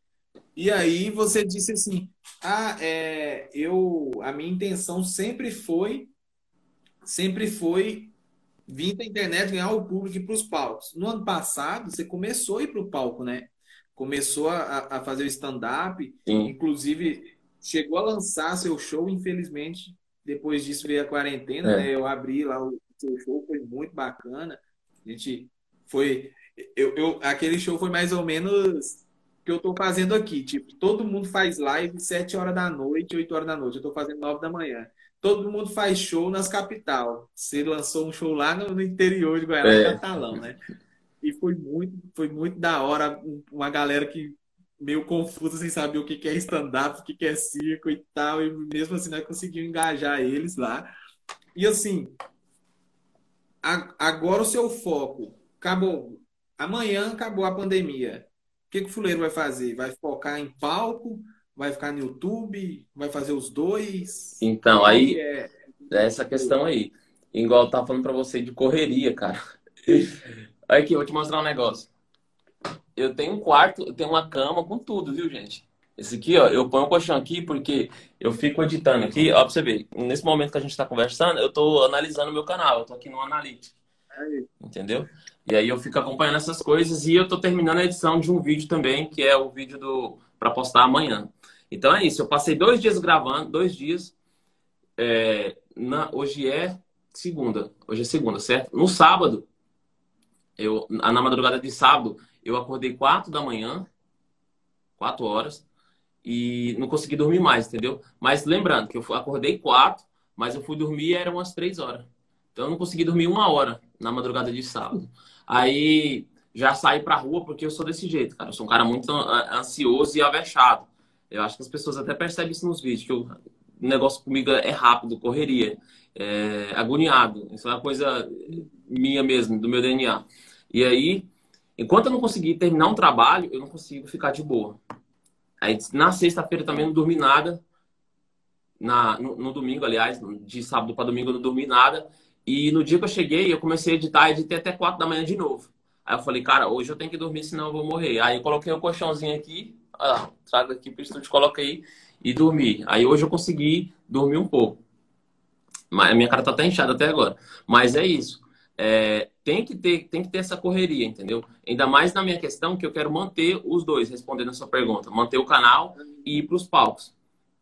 E aí você disse assim, ah, é, eu, a minha intenção sempre foi, sempre foi vir da internet ganhar o público para os palcos. No ano passado você começou a ir para o palco, né? Começou a, a fazer o stand-up, inclusive chegou a lançar seu show, infelizmente, depois disso veio a quarentena, é. né? Eu abri lá o seu show, foi muito bacana. A gente foi. Eu, eu, aquele show foi mais ou menos que eu tô fazendo aqui. Tipo, todo mundo faz live 7 horas da noite, 8 horas da noite. Eu tô fazendo 9 da manhã. Todo mundo faz show nas capital. Você lançou um show lá no, no interior de Goiás, é. Catalão, né? E foi muito, foi muito da hora. Uma galera que meio confusa sem saber o que é stand-up, o que é circo e tal, e mesmo assim nós conseguimos engajar eles lá. E assim, agora o seu foco acabou. Amanhã acabou a pandemia. O que, que o Fuleiro vai fazer? Vai focar em palco? Vai ficar no YouTube? Vai fazer os dois? Então, aí é... é essa questão aí. Igual eu tava falando para você de correria, cara. Aqui, eu vou te mostrar um negócio. Eu tenho um quarto, eu tenho uma cama com tudo, viu, gente? Esse aqui, ó, eu ponho o colchão aqui porque eu fico editando aqui, ó, pra você ver. Nesse momento que a gente tá conversando, eu tô analisando o meu canal, eu tô aqui no Analytics. Entendeu? E aí eu fico acompanhando essas coisas e eu tô terminando a edição de um vídeo também, que é o vídeo do para postar amanhã. Então é isso, eu passei dois dias gravando, dois dias. É, na, hoje é segunda, hoje é segunda, certo? No sábado, eu, na madrugada de sábado, eu acordei quatro da manhã, quatro horas, e não consegui dormir mais, entendeu? Mas lembrando que eu acordei quatro, mas eu fui dormir e eram umas três horas. Então eu não consegui dormir uma hora na madrugada de sábado. Aí já saí pra rua porque eu sou desse jeito, cara. Eu sou um cara muito ansioso e avexado. Eu acho que as pessoas até percebem isso nos vídeos, que eu o negócio comigo é rápido, correria, é agoniado. Isso é uma coisa minha mesmo, do meu DNA. E aí, enquanto eu não conseguir terminar um trabalho, eu não consigo ficar de boa. Aí na sexta-feira também não dormi nada. Na, no, no domingo, aliás, de sábado para domingo eu não dormi nada. E no dia que eu cheguei, eu comecei a editar, editei até quatro da manhã de novo. Aí eu falei, cara, hoje eu tenho que dormir, senão eu vou morrer. Aí eu coloquei um colchãozinho aqui, ah, trago aqui pro estúdio, coloca aí e dormi. Aí hoje eu consegui dormir um pouco. Mas a minha cara tá até inchada até agora. Mas é isso. É, tem que ter tem que ter essa correria, entendeu? Ainda mais na minha questão que eu quero manter os dois, respondendo a sua pergunta, manter o canal e ir para os palcos.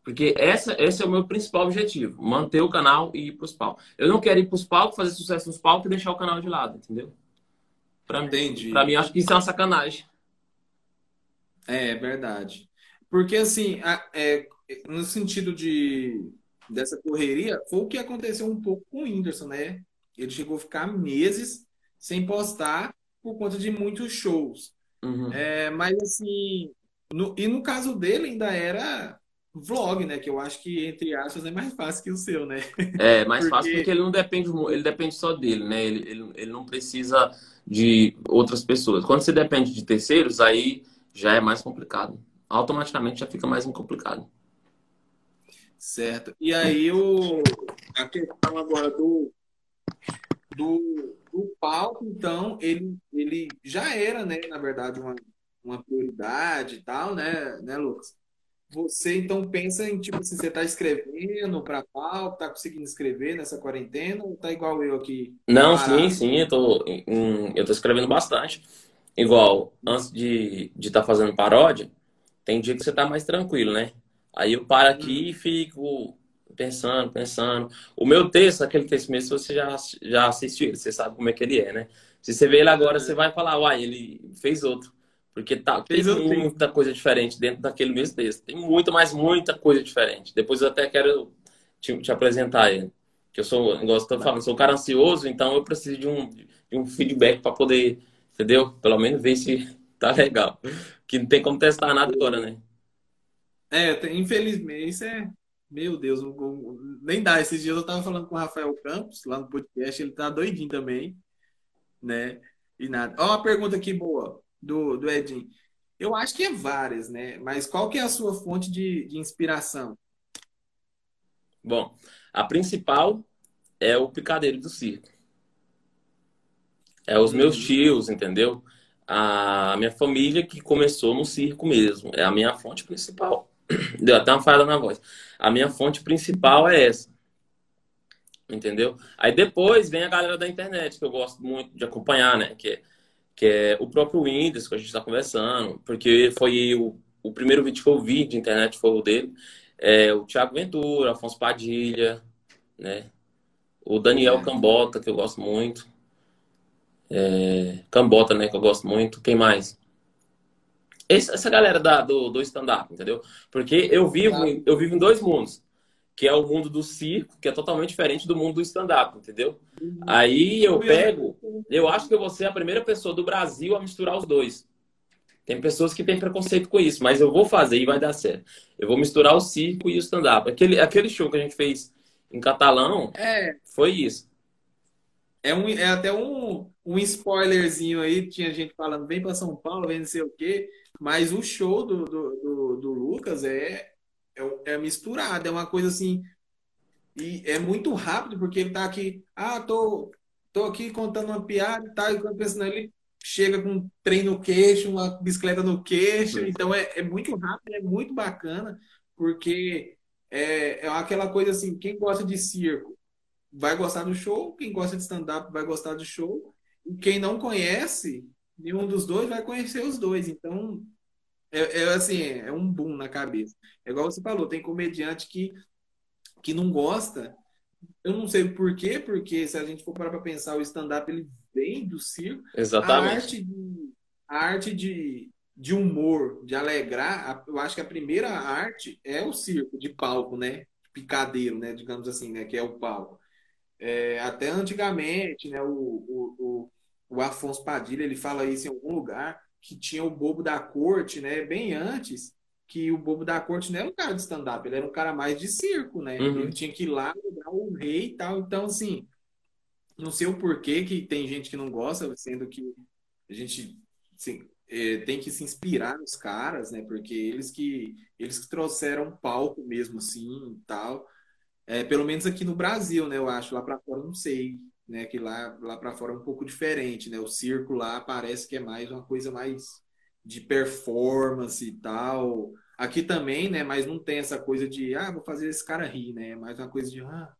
Porque essa, esse é o meu principal objetivo, manter o canal e ir para os palcos. Eu não quero ir para os palcos, fazer sucesso nos palcos e deixar o canal de lado, entendeu? Para mim, para mim acho que isso é uma sacanagem. É, é verdade. Porque assim, é, no sentido de dessa correria, foi o que aconteceu um pouco com o Whindersson, né? Ele chegou a ficar meses sem postar por conta de muitos shows. Uhum. É, mas assim, no, e no caso dele ainda era vlog, né? Que eu acho que, entre aspas, é mais fácil que o seu, né? É, mais porque... fácil porque ele não depende, ele depende só dele, né? Ele, ele, ele não precisa de outras pessoas. Quando você depende de terceiros, aí já é mais complicado. Automaticamente já fica mais complicado. Certo. E aí o, a questão agora do, do, do palco, então, ele, ele já era, né, na verdade, uma, uma prioridade e tal, né, né, Lucas? Você então pensa em tipo assim, você está escrevendo para palco, está conseguindo escrever nessa quarentena ou tá igual eu aqui? Não, parado? sim, sim, eu tô, eu tô escrevendo bastante. Igual, antes de estar de tá fazendo paródia, tem dia que você tá mais tranquilo, né? Aí eu paro aqui e fico pensando, pensando. O meu texto, aquele texto mesmo, você já, já assistiu, você sabe como é que ele é, né? Se você vê ele agora, você vai falar, uai, ele fez outro. Porque tá, tem muita coisa diferente dentro daquele mesmo texto. Tem muita, mas muita coisa diferente. Depois eu até quero te, te apresentar ele. Que eu sou, igual você tá falando, sou um cara ansioso, então eu preciso de um, de um feedback para poder, entendeu? Pelo menos ver se tá legal. Que não tem como testar nada agora, né? É, infelizmente, isso é. Meu Deus, nem dá. Esses dias eu tava falando com o Rafael Campos, lá no podcast, ele tá doidinho também, né? E nada. Ó, uma pergunta aqui boa do, do Edinho. Eu acho que é várias, né? Mas qual que é a sua fonte de, de inspiração? Bom, a principal é o picadeiro do circo. É os meus uhum. tios, entendeu? A minha família que começou no circo mesmo. É a minha fonte principal. Deu até uma falha na voz. A minha fonte principal é essa. Entendeu? Aí depois vem a galera da internet, que eu gosto muito de acompanhar, né? Que é, que é o próprio Windows, que a gente está conversando, porque foi o, o primeiro vídeo que eu vi de internet foi o dele. É, o Thiago Ventura, Afonso Padilha, né? O Daniel Cambota, que eu gosto muito. É, Cambota, né? Que eu gosto muito. Quem mais? essa galera da, do, do stand-up, entendeu? Porque eu vivo, eu vivo em dois mundos. Que é o mundo do circo, que é totalmente diferente do mundo do stand-up, entendeu? Uhum. Aí eu pego, eu acho que eu vou ser a primeira pessoa do Brasil a misturar os dois. Tem pessoas que têm preconceito com isso, mas eu vou fazer e vai dar certo. Eu vou misturar o circo e o stand-up. Aquele, aquele show que a gente fez em catalão é, foi isso. É, um, é até um, um spoilerzinho aí, tinha gente falando, vem para São Paulo, vem não sei o quê. Mas o show do, do, do, do Lucas é, é, é, misturado, é uma coisa assim. E é muito rápido, porque ele tá aqui, ah, tô, tô aqui contando uma piada e tal, e quando pensando ele chega com um trem no queixo, uma bicicleta no queixo. Sim. Então é, é muito rápido, é muito bacana, porque é, é aquela coisa assim, quem gosta de circo vai gostar do show, quem gosta de stand-up vai gostar do show, e quem não conhece nenhum dos dois vai conhecer os dois. Então, é, é, assim, é um boom na cabeça. É igual você falou, tem comediante que, que não gosta. Eu não sei por quê, porque se a gente for parar para pensar, o stand-up ele vem do circo. Exatamente. A arte de, a arte de, de humor, de alegrar, eu acho que a primeira arte é o circo, de palco, né? Picadeiro, né? Digamos assim, né? Que é o palco. É, até antigamente, né? O, o, o Afonso Padilha ele fala isso em algum lugar que tinha o bobo da corte, né? Bem antes que o Bobo da Corte não era um cara de stand-up, ele era um cara mais de circo, né? Uhum. Ele tinha que ir lá dar o rei e tal. Então, assim, não sei o porquê que tem gente que não gosta, sendo que a gente assim, é, tem que se inspirar nos caras, né? Porque eles que eles que trouxeram palco mesmo assim e tal. É, pelo menos aqui no Brasil, né? Eu acho lá para fora não sei, né? Que lá lá para fora é um pouco diferente, né? O circo lá parece que é mais uma coisa mais de performance e tal. Aqui também, né? Mas não tem essa coisa de ah, vou fazer esse cara rir, né? É mais uma coisa de ah,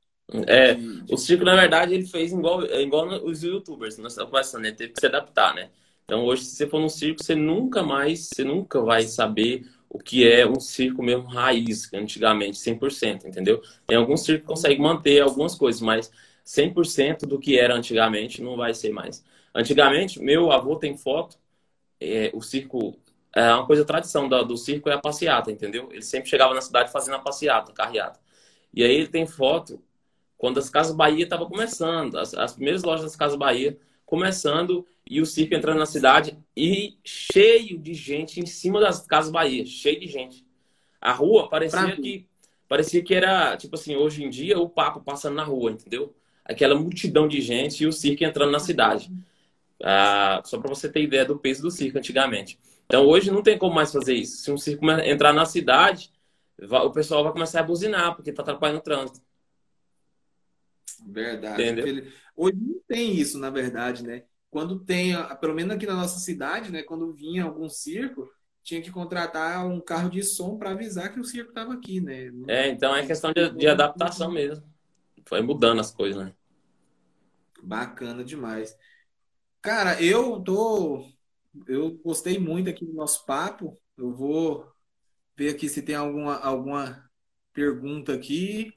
É, de, o circo, na verdade, ele fez igual, é igual os youtubers, nós estamos conversando, né? Teve que se adaptar, né? Então, hoje, se você for num circo, você nunca mais, você nunca vai saber o que é um circo mesmo raiz, antigamente, 100%, entendeu? Tem alguns circos que conseguem manter algumas coisas, mas 100% do que era antigamente não vai ser mais. Antigamente, meu avô tem foto, é, o circo, é uma coisa tradição do, do circo é a passeata, entendeu? Ele sempre chegava na cidade fazendo a passeata, carreata. E aí ele tem foto quando as Casas Bahia estavam começando, as, as primeiras lojas das Casas Bahia começando e o circo entrando na cidade e cheio de gente em cima das Casas Bahia, cheio de gente. A rua parecia que parecia que era, tipo assim, hoje em dia o papo passando na rua, entendeu? Aquela multidão de gente e o circo entrando na cidade. Ah, só para você ter ideia do peso do circo antigamente. Então hoje não tem como mais fazer isso. Se um circo entrar na cidade, o pessoal vai começar a buzinar porque está atrapalhando o trânsito. Verdade. Entendeu? Hoje não tem isso, na verdade, né? Quando tem, pelo menos aqui na nossa cidade, né? Quando vinha algum circo, tinha que contratar um carro de som para avisar que o circo estava aqui, né? É, então é questão de, de adaptação mesmo. Foi mudando as coisas, né? Bacana demais. Cara, eu tô. Eu gostei muito aqui do nosso papo. Eu vou ver aqui se tem alguma, alguma pergunta aqui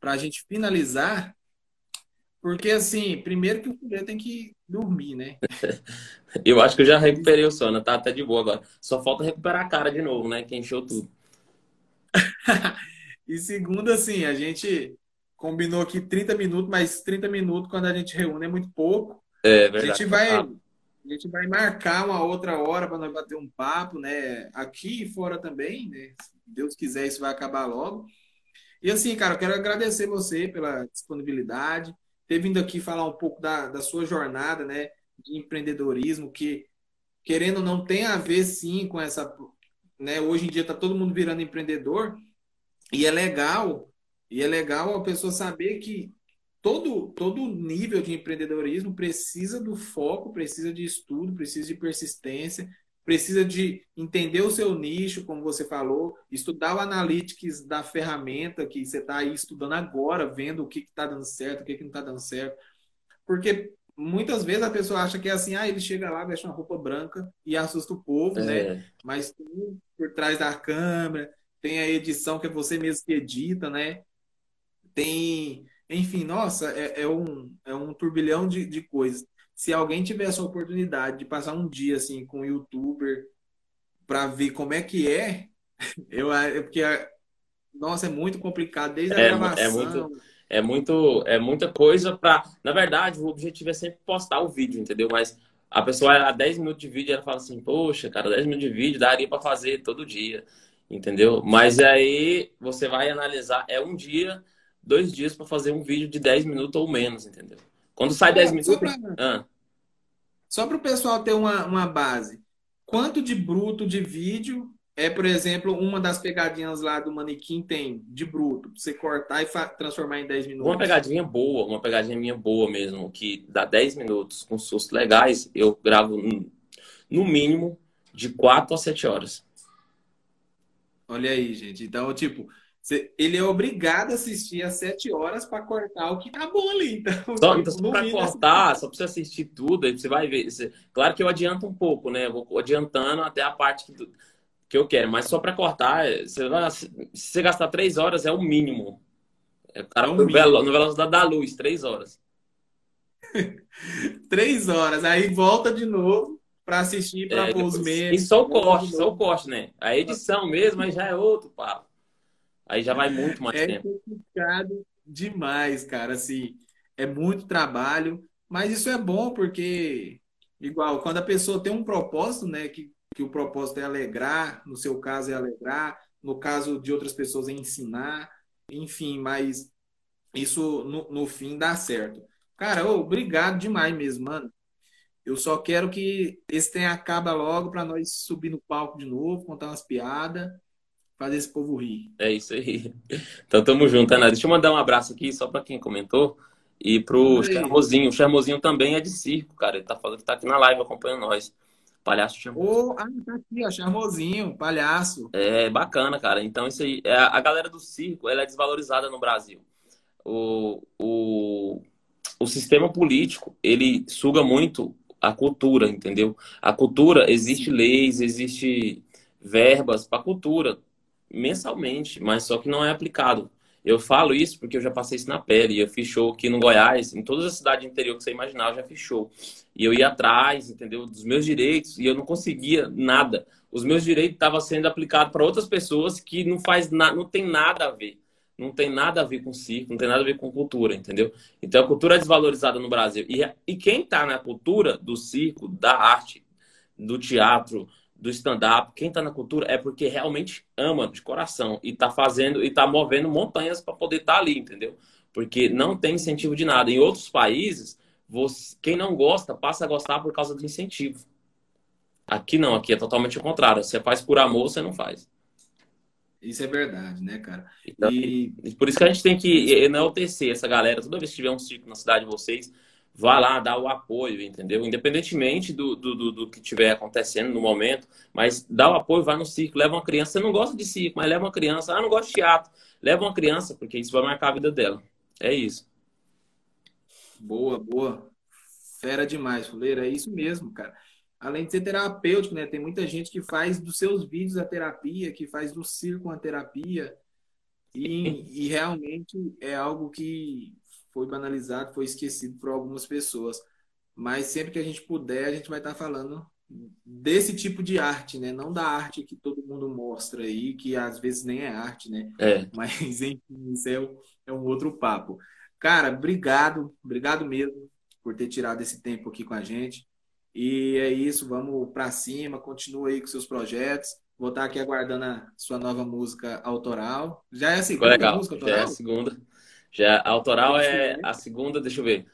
para a gente finalizar. Porque, assim, primeiro que o Fudê tem que dormir, né? eu acho que eu já recuperei o sono, tá até de boa agora. Só falta recuperar a cara de novo, né? Que encheu tudo. e segundo, assim, a gente combinou aqui 30 minutos, mas 30 minutos quando a gente reúne é muito pouco. É verdade. A gente vai, a gente vai marcar uma outra hora para nós bater um papo, né? Aqui e fora também, né? Se Deus quiser, isso vai acabar logo. E assim, cara, eu quero agradecer você pela disponibilidade ter vindo aqui falar um pouco da, da sua jornada, né, de empreendedorismo, que querendo ou não tem a ver sim com essa, né, hoje em dia está todo mundo virando empreendedor e é legal, e é legal a pessoa saber que todo todo nível de empreendedorismo precisa do foco, precisa de estudo, precisa de persistência, precisa de entender o seu nicho, como você falou, estudar o analytics da ferramenta que você está aí estudando agora, vendo o que está dando certo, o que, que não está dando certo. Porque muitas vezes a pessoa acha que é assim, ah, ele chega lá, veste uma roupa branca e assusta o povo, né? é. né? Mas tem por trás da câmera, tem a edição que é você mesmo que edita, né? Tem, enfim, nossa, é, é um, é um turbilhão de, de coisas se alguém tivesse a oportunidade de passar um dia assim com um youtuber para ver como é que é, eu porque nossa, é muito complicado desde a é, gravação. É muito, é muito, é muita coisa para, na verdade, o objetivo é sempre postar o vídeo, entendeu? Mas a pessoa a 10 minutos de vídeo ela fala assim: "Poxa, cara, 10 minutos de vídeo daria para fazer todo dia". Entendeu? Mas aí você vai analisar, é um dia, dois dias para fazer um vídeo de 10 minutos ou menos, entendeu? Quando sai 10 minutos. Só para o pessoal ter uma, uma base. Quanto de bruto de vídeo é, por exemplo, uma das pegadinhas lá do manequim tem de bruto, pra você cortar e transformar em 10 minutos. Uma pegadinha boa, uma pegadinha minha boa mesmo, que dá 10 minutos com sustos legais, eu gravo no mínimo de 4 a 7 horas. Olha aí, gente. Então, tipo, ele é obrigado a assistir às sete horas para cortar o que bom ali. Então, só, então, para cortar, só precisa assistir tudo, aí você vai ver. Você... Claro que eu adianto um pouco, né? Eu vou adiantando até a parte que, que eu quero, mas só para cortar, você vai... se você gastar três horas, é o mínimo. É, cara, é no velocidade da luz, três horas. três horas, aí volta de novo para assistir para é, os meses. E só o corte, só o corte, né? A edição mesmo, aí já é outro papo. Aí já vai muito mais é tempo. É complicado demais, cara. Assim, é muito trabalho, mas isso é bom porque, igual, quando a pessoa tem um propósito, né, que que o propósito é alegrar, no seu caso é alegrar, no caso de outras pessoas é ensinar, enfim, mas isso no, no fim dá certo. Cara, ô, obrigado demais mesmo, mano. Eu só quero que esse tenha acaba logo para nós subir no palco de novo, contar umas piadas, fazer esse povo rir. É isso aí. Então tamo junto, Ana. Deixa eu mandar um abraço aqui só para quem comentou. E pro Charmosinho. O Charmosinho também é de circo, cara. Ele tá falando que tá aqui na live acompanhando nós. Palhaço Charmosinho. Oh, ah, tá aqui, ó, Charmosinho, palhaço. É bacana, cara. Então, isso aí. É, a galera do circo, ela é desvalorizada no Brasil. O, o, o sistema político, ele suga muito a cultura, entendeu? A cultura, existe leis, existe verbas para cultura mensalmente, mas só que não é aplicado. Eu falo isso porque eu já passei isso na pele. Eu fiz show aqui no Goiás, em todas as cidades interior que você imaginar, eu já fiz show. E eu ia atrás, entendeu? Dos meus direitos e eu não conseguia nada. Os meus direitos estavam sendo aplicados para outras pessoas que não faz na... não tem nada a ver. Não tem nada a ver com circo, não tem nada a ver com cultura, entendeu? Então a cultura é desvalorizada no Brasil. E, e quem está na cultura do circo, da arte, do teatro, do stand-up, quem está na cultura é porque realmente ama de coração e está fazendo e está movendo montanhas para poder estar tá ali, entendeu? Porque não tem incentivo de nada. Em outros países, você, quem não gosta passa a gostar por causa do incentivo. Aqui não, aqui é totalmente o contrário. Você faz por amor, você não faz. Isso é verdade, né, cara? Então, e... Por isso que a gente tem que enaltecer essa galera. Toda vez que tiver um ciclo na cidade de vocês, vá lá dar o apoio, entendeu? Independentemente do, do, do, que estiver acontecendo no momento, mas dá o apoio, vai no circo, leva uma criança. Você não gosta de circo, mas leva uma criança. Ah, não gosto de teatro. Leva uma criança, porque isso vai marcar a vida dela. É isso. Boa, boa. Fera demais, Fuleira. É isso mesmo, cara. Além de ser terapêutico, né? Tem muita gente que faz dos seus vídeos a terapia, que faz do circo uma terapia. E, e realmente é algo que foi banalizado, foi esquecido por algumas pessoas. Mas sempre que a gente puder, a gente vai estar falando desse tipo de arte, né? Não da arte que todo mundo mostra aí, que às vezes nem é arte, né? É. Mas, enfim, isso é, é um outro papo. Cara, obrigado, obrigado mesmo por ter tirado esse tempo aqui com a gente. E é isso, vamos para cima, continua aí com seus projetos. Vou estar aqui aguardando a sua nova música autoral. Já é a segunda legal. música autoral? Já é a segunda. Já a autoral é a segunda, deixa eu ver.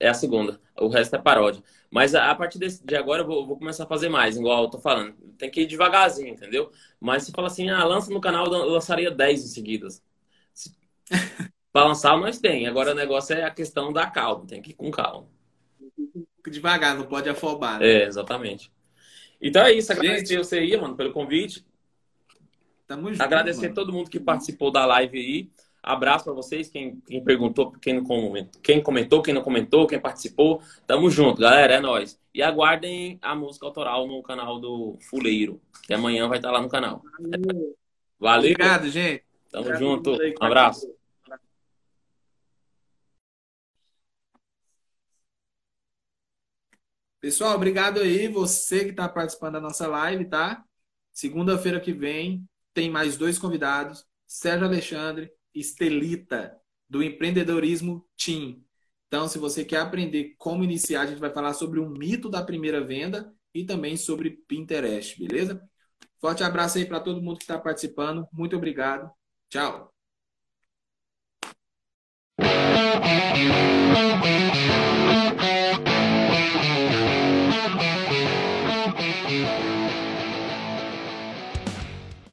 É a segunda. O resto é paródia. Mas a, partir desse, de agora eu vou, vou, começar a fazer mais, igual eu tô falando. Tem que ir devagarzinho, entendeu? Mas se fala assim, ah, lança no canal, eu lançaria 10 em seguidas. Para lançar, nós tem. Agora o negócio é a questão da calma, tem que ir com calma. Devagar, não pode afobar. Né? É, exatamente. Então é isso, agradecer Gente, você aí, mano, pelo convite. Tamo junto, Agradecer mano. todo mundo que participou da live aí. Abraço para vocês, quem, quem perguntou, quem, não comentou, quem comentou, quem não comentou, quem participou. Tamo junto, galera, é nóis. E aguardem a música autoral no canal do Fuleiro, que amanhã vai estar lá no canal. Valeu. Obrigado, gente. Tamo Obrigado junto. Um abraço. Pessoal, obrigado aí, você que está participando da nossa live, tá? Segunda-feira que vem tem mais dois convidados, Sérgio Alexandre Estelita, do empreendedorismo Team. Então, se você quer aprender como iniciar, a gente vai falar sobre o mito da primeira venda e também sobre Pinterest, beleza? Forte abraço aí para todo mundo que está participando. Muito obrigado. Tchau.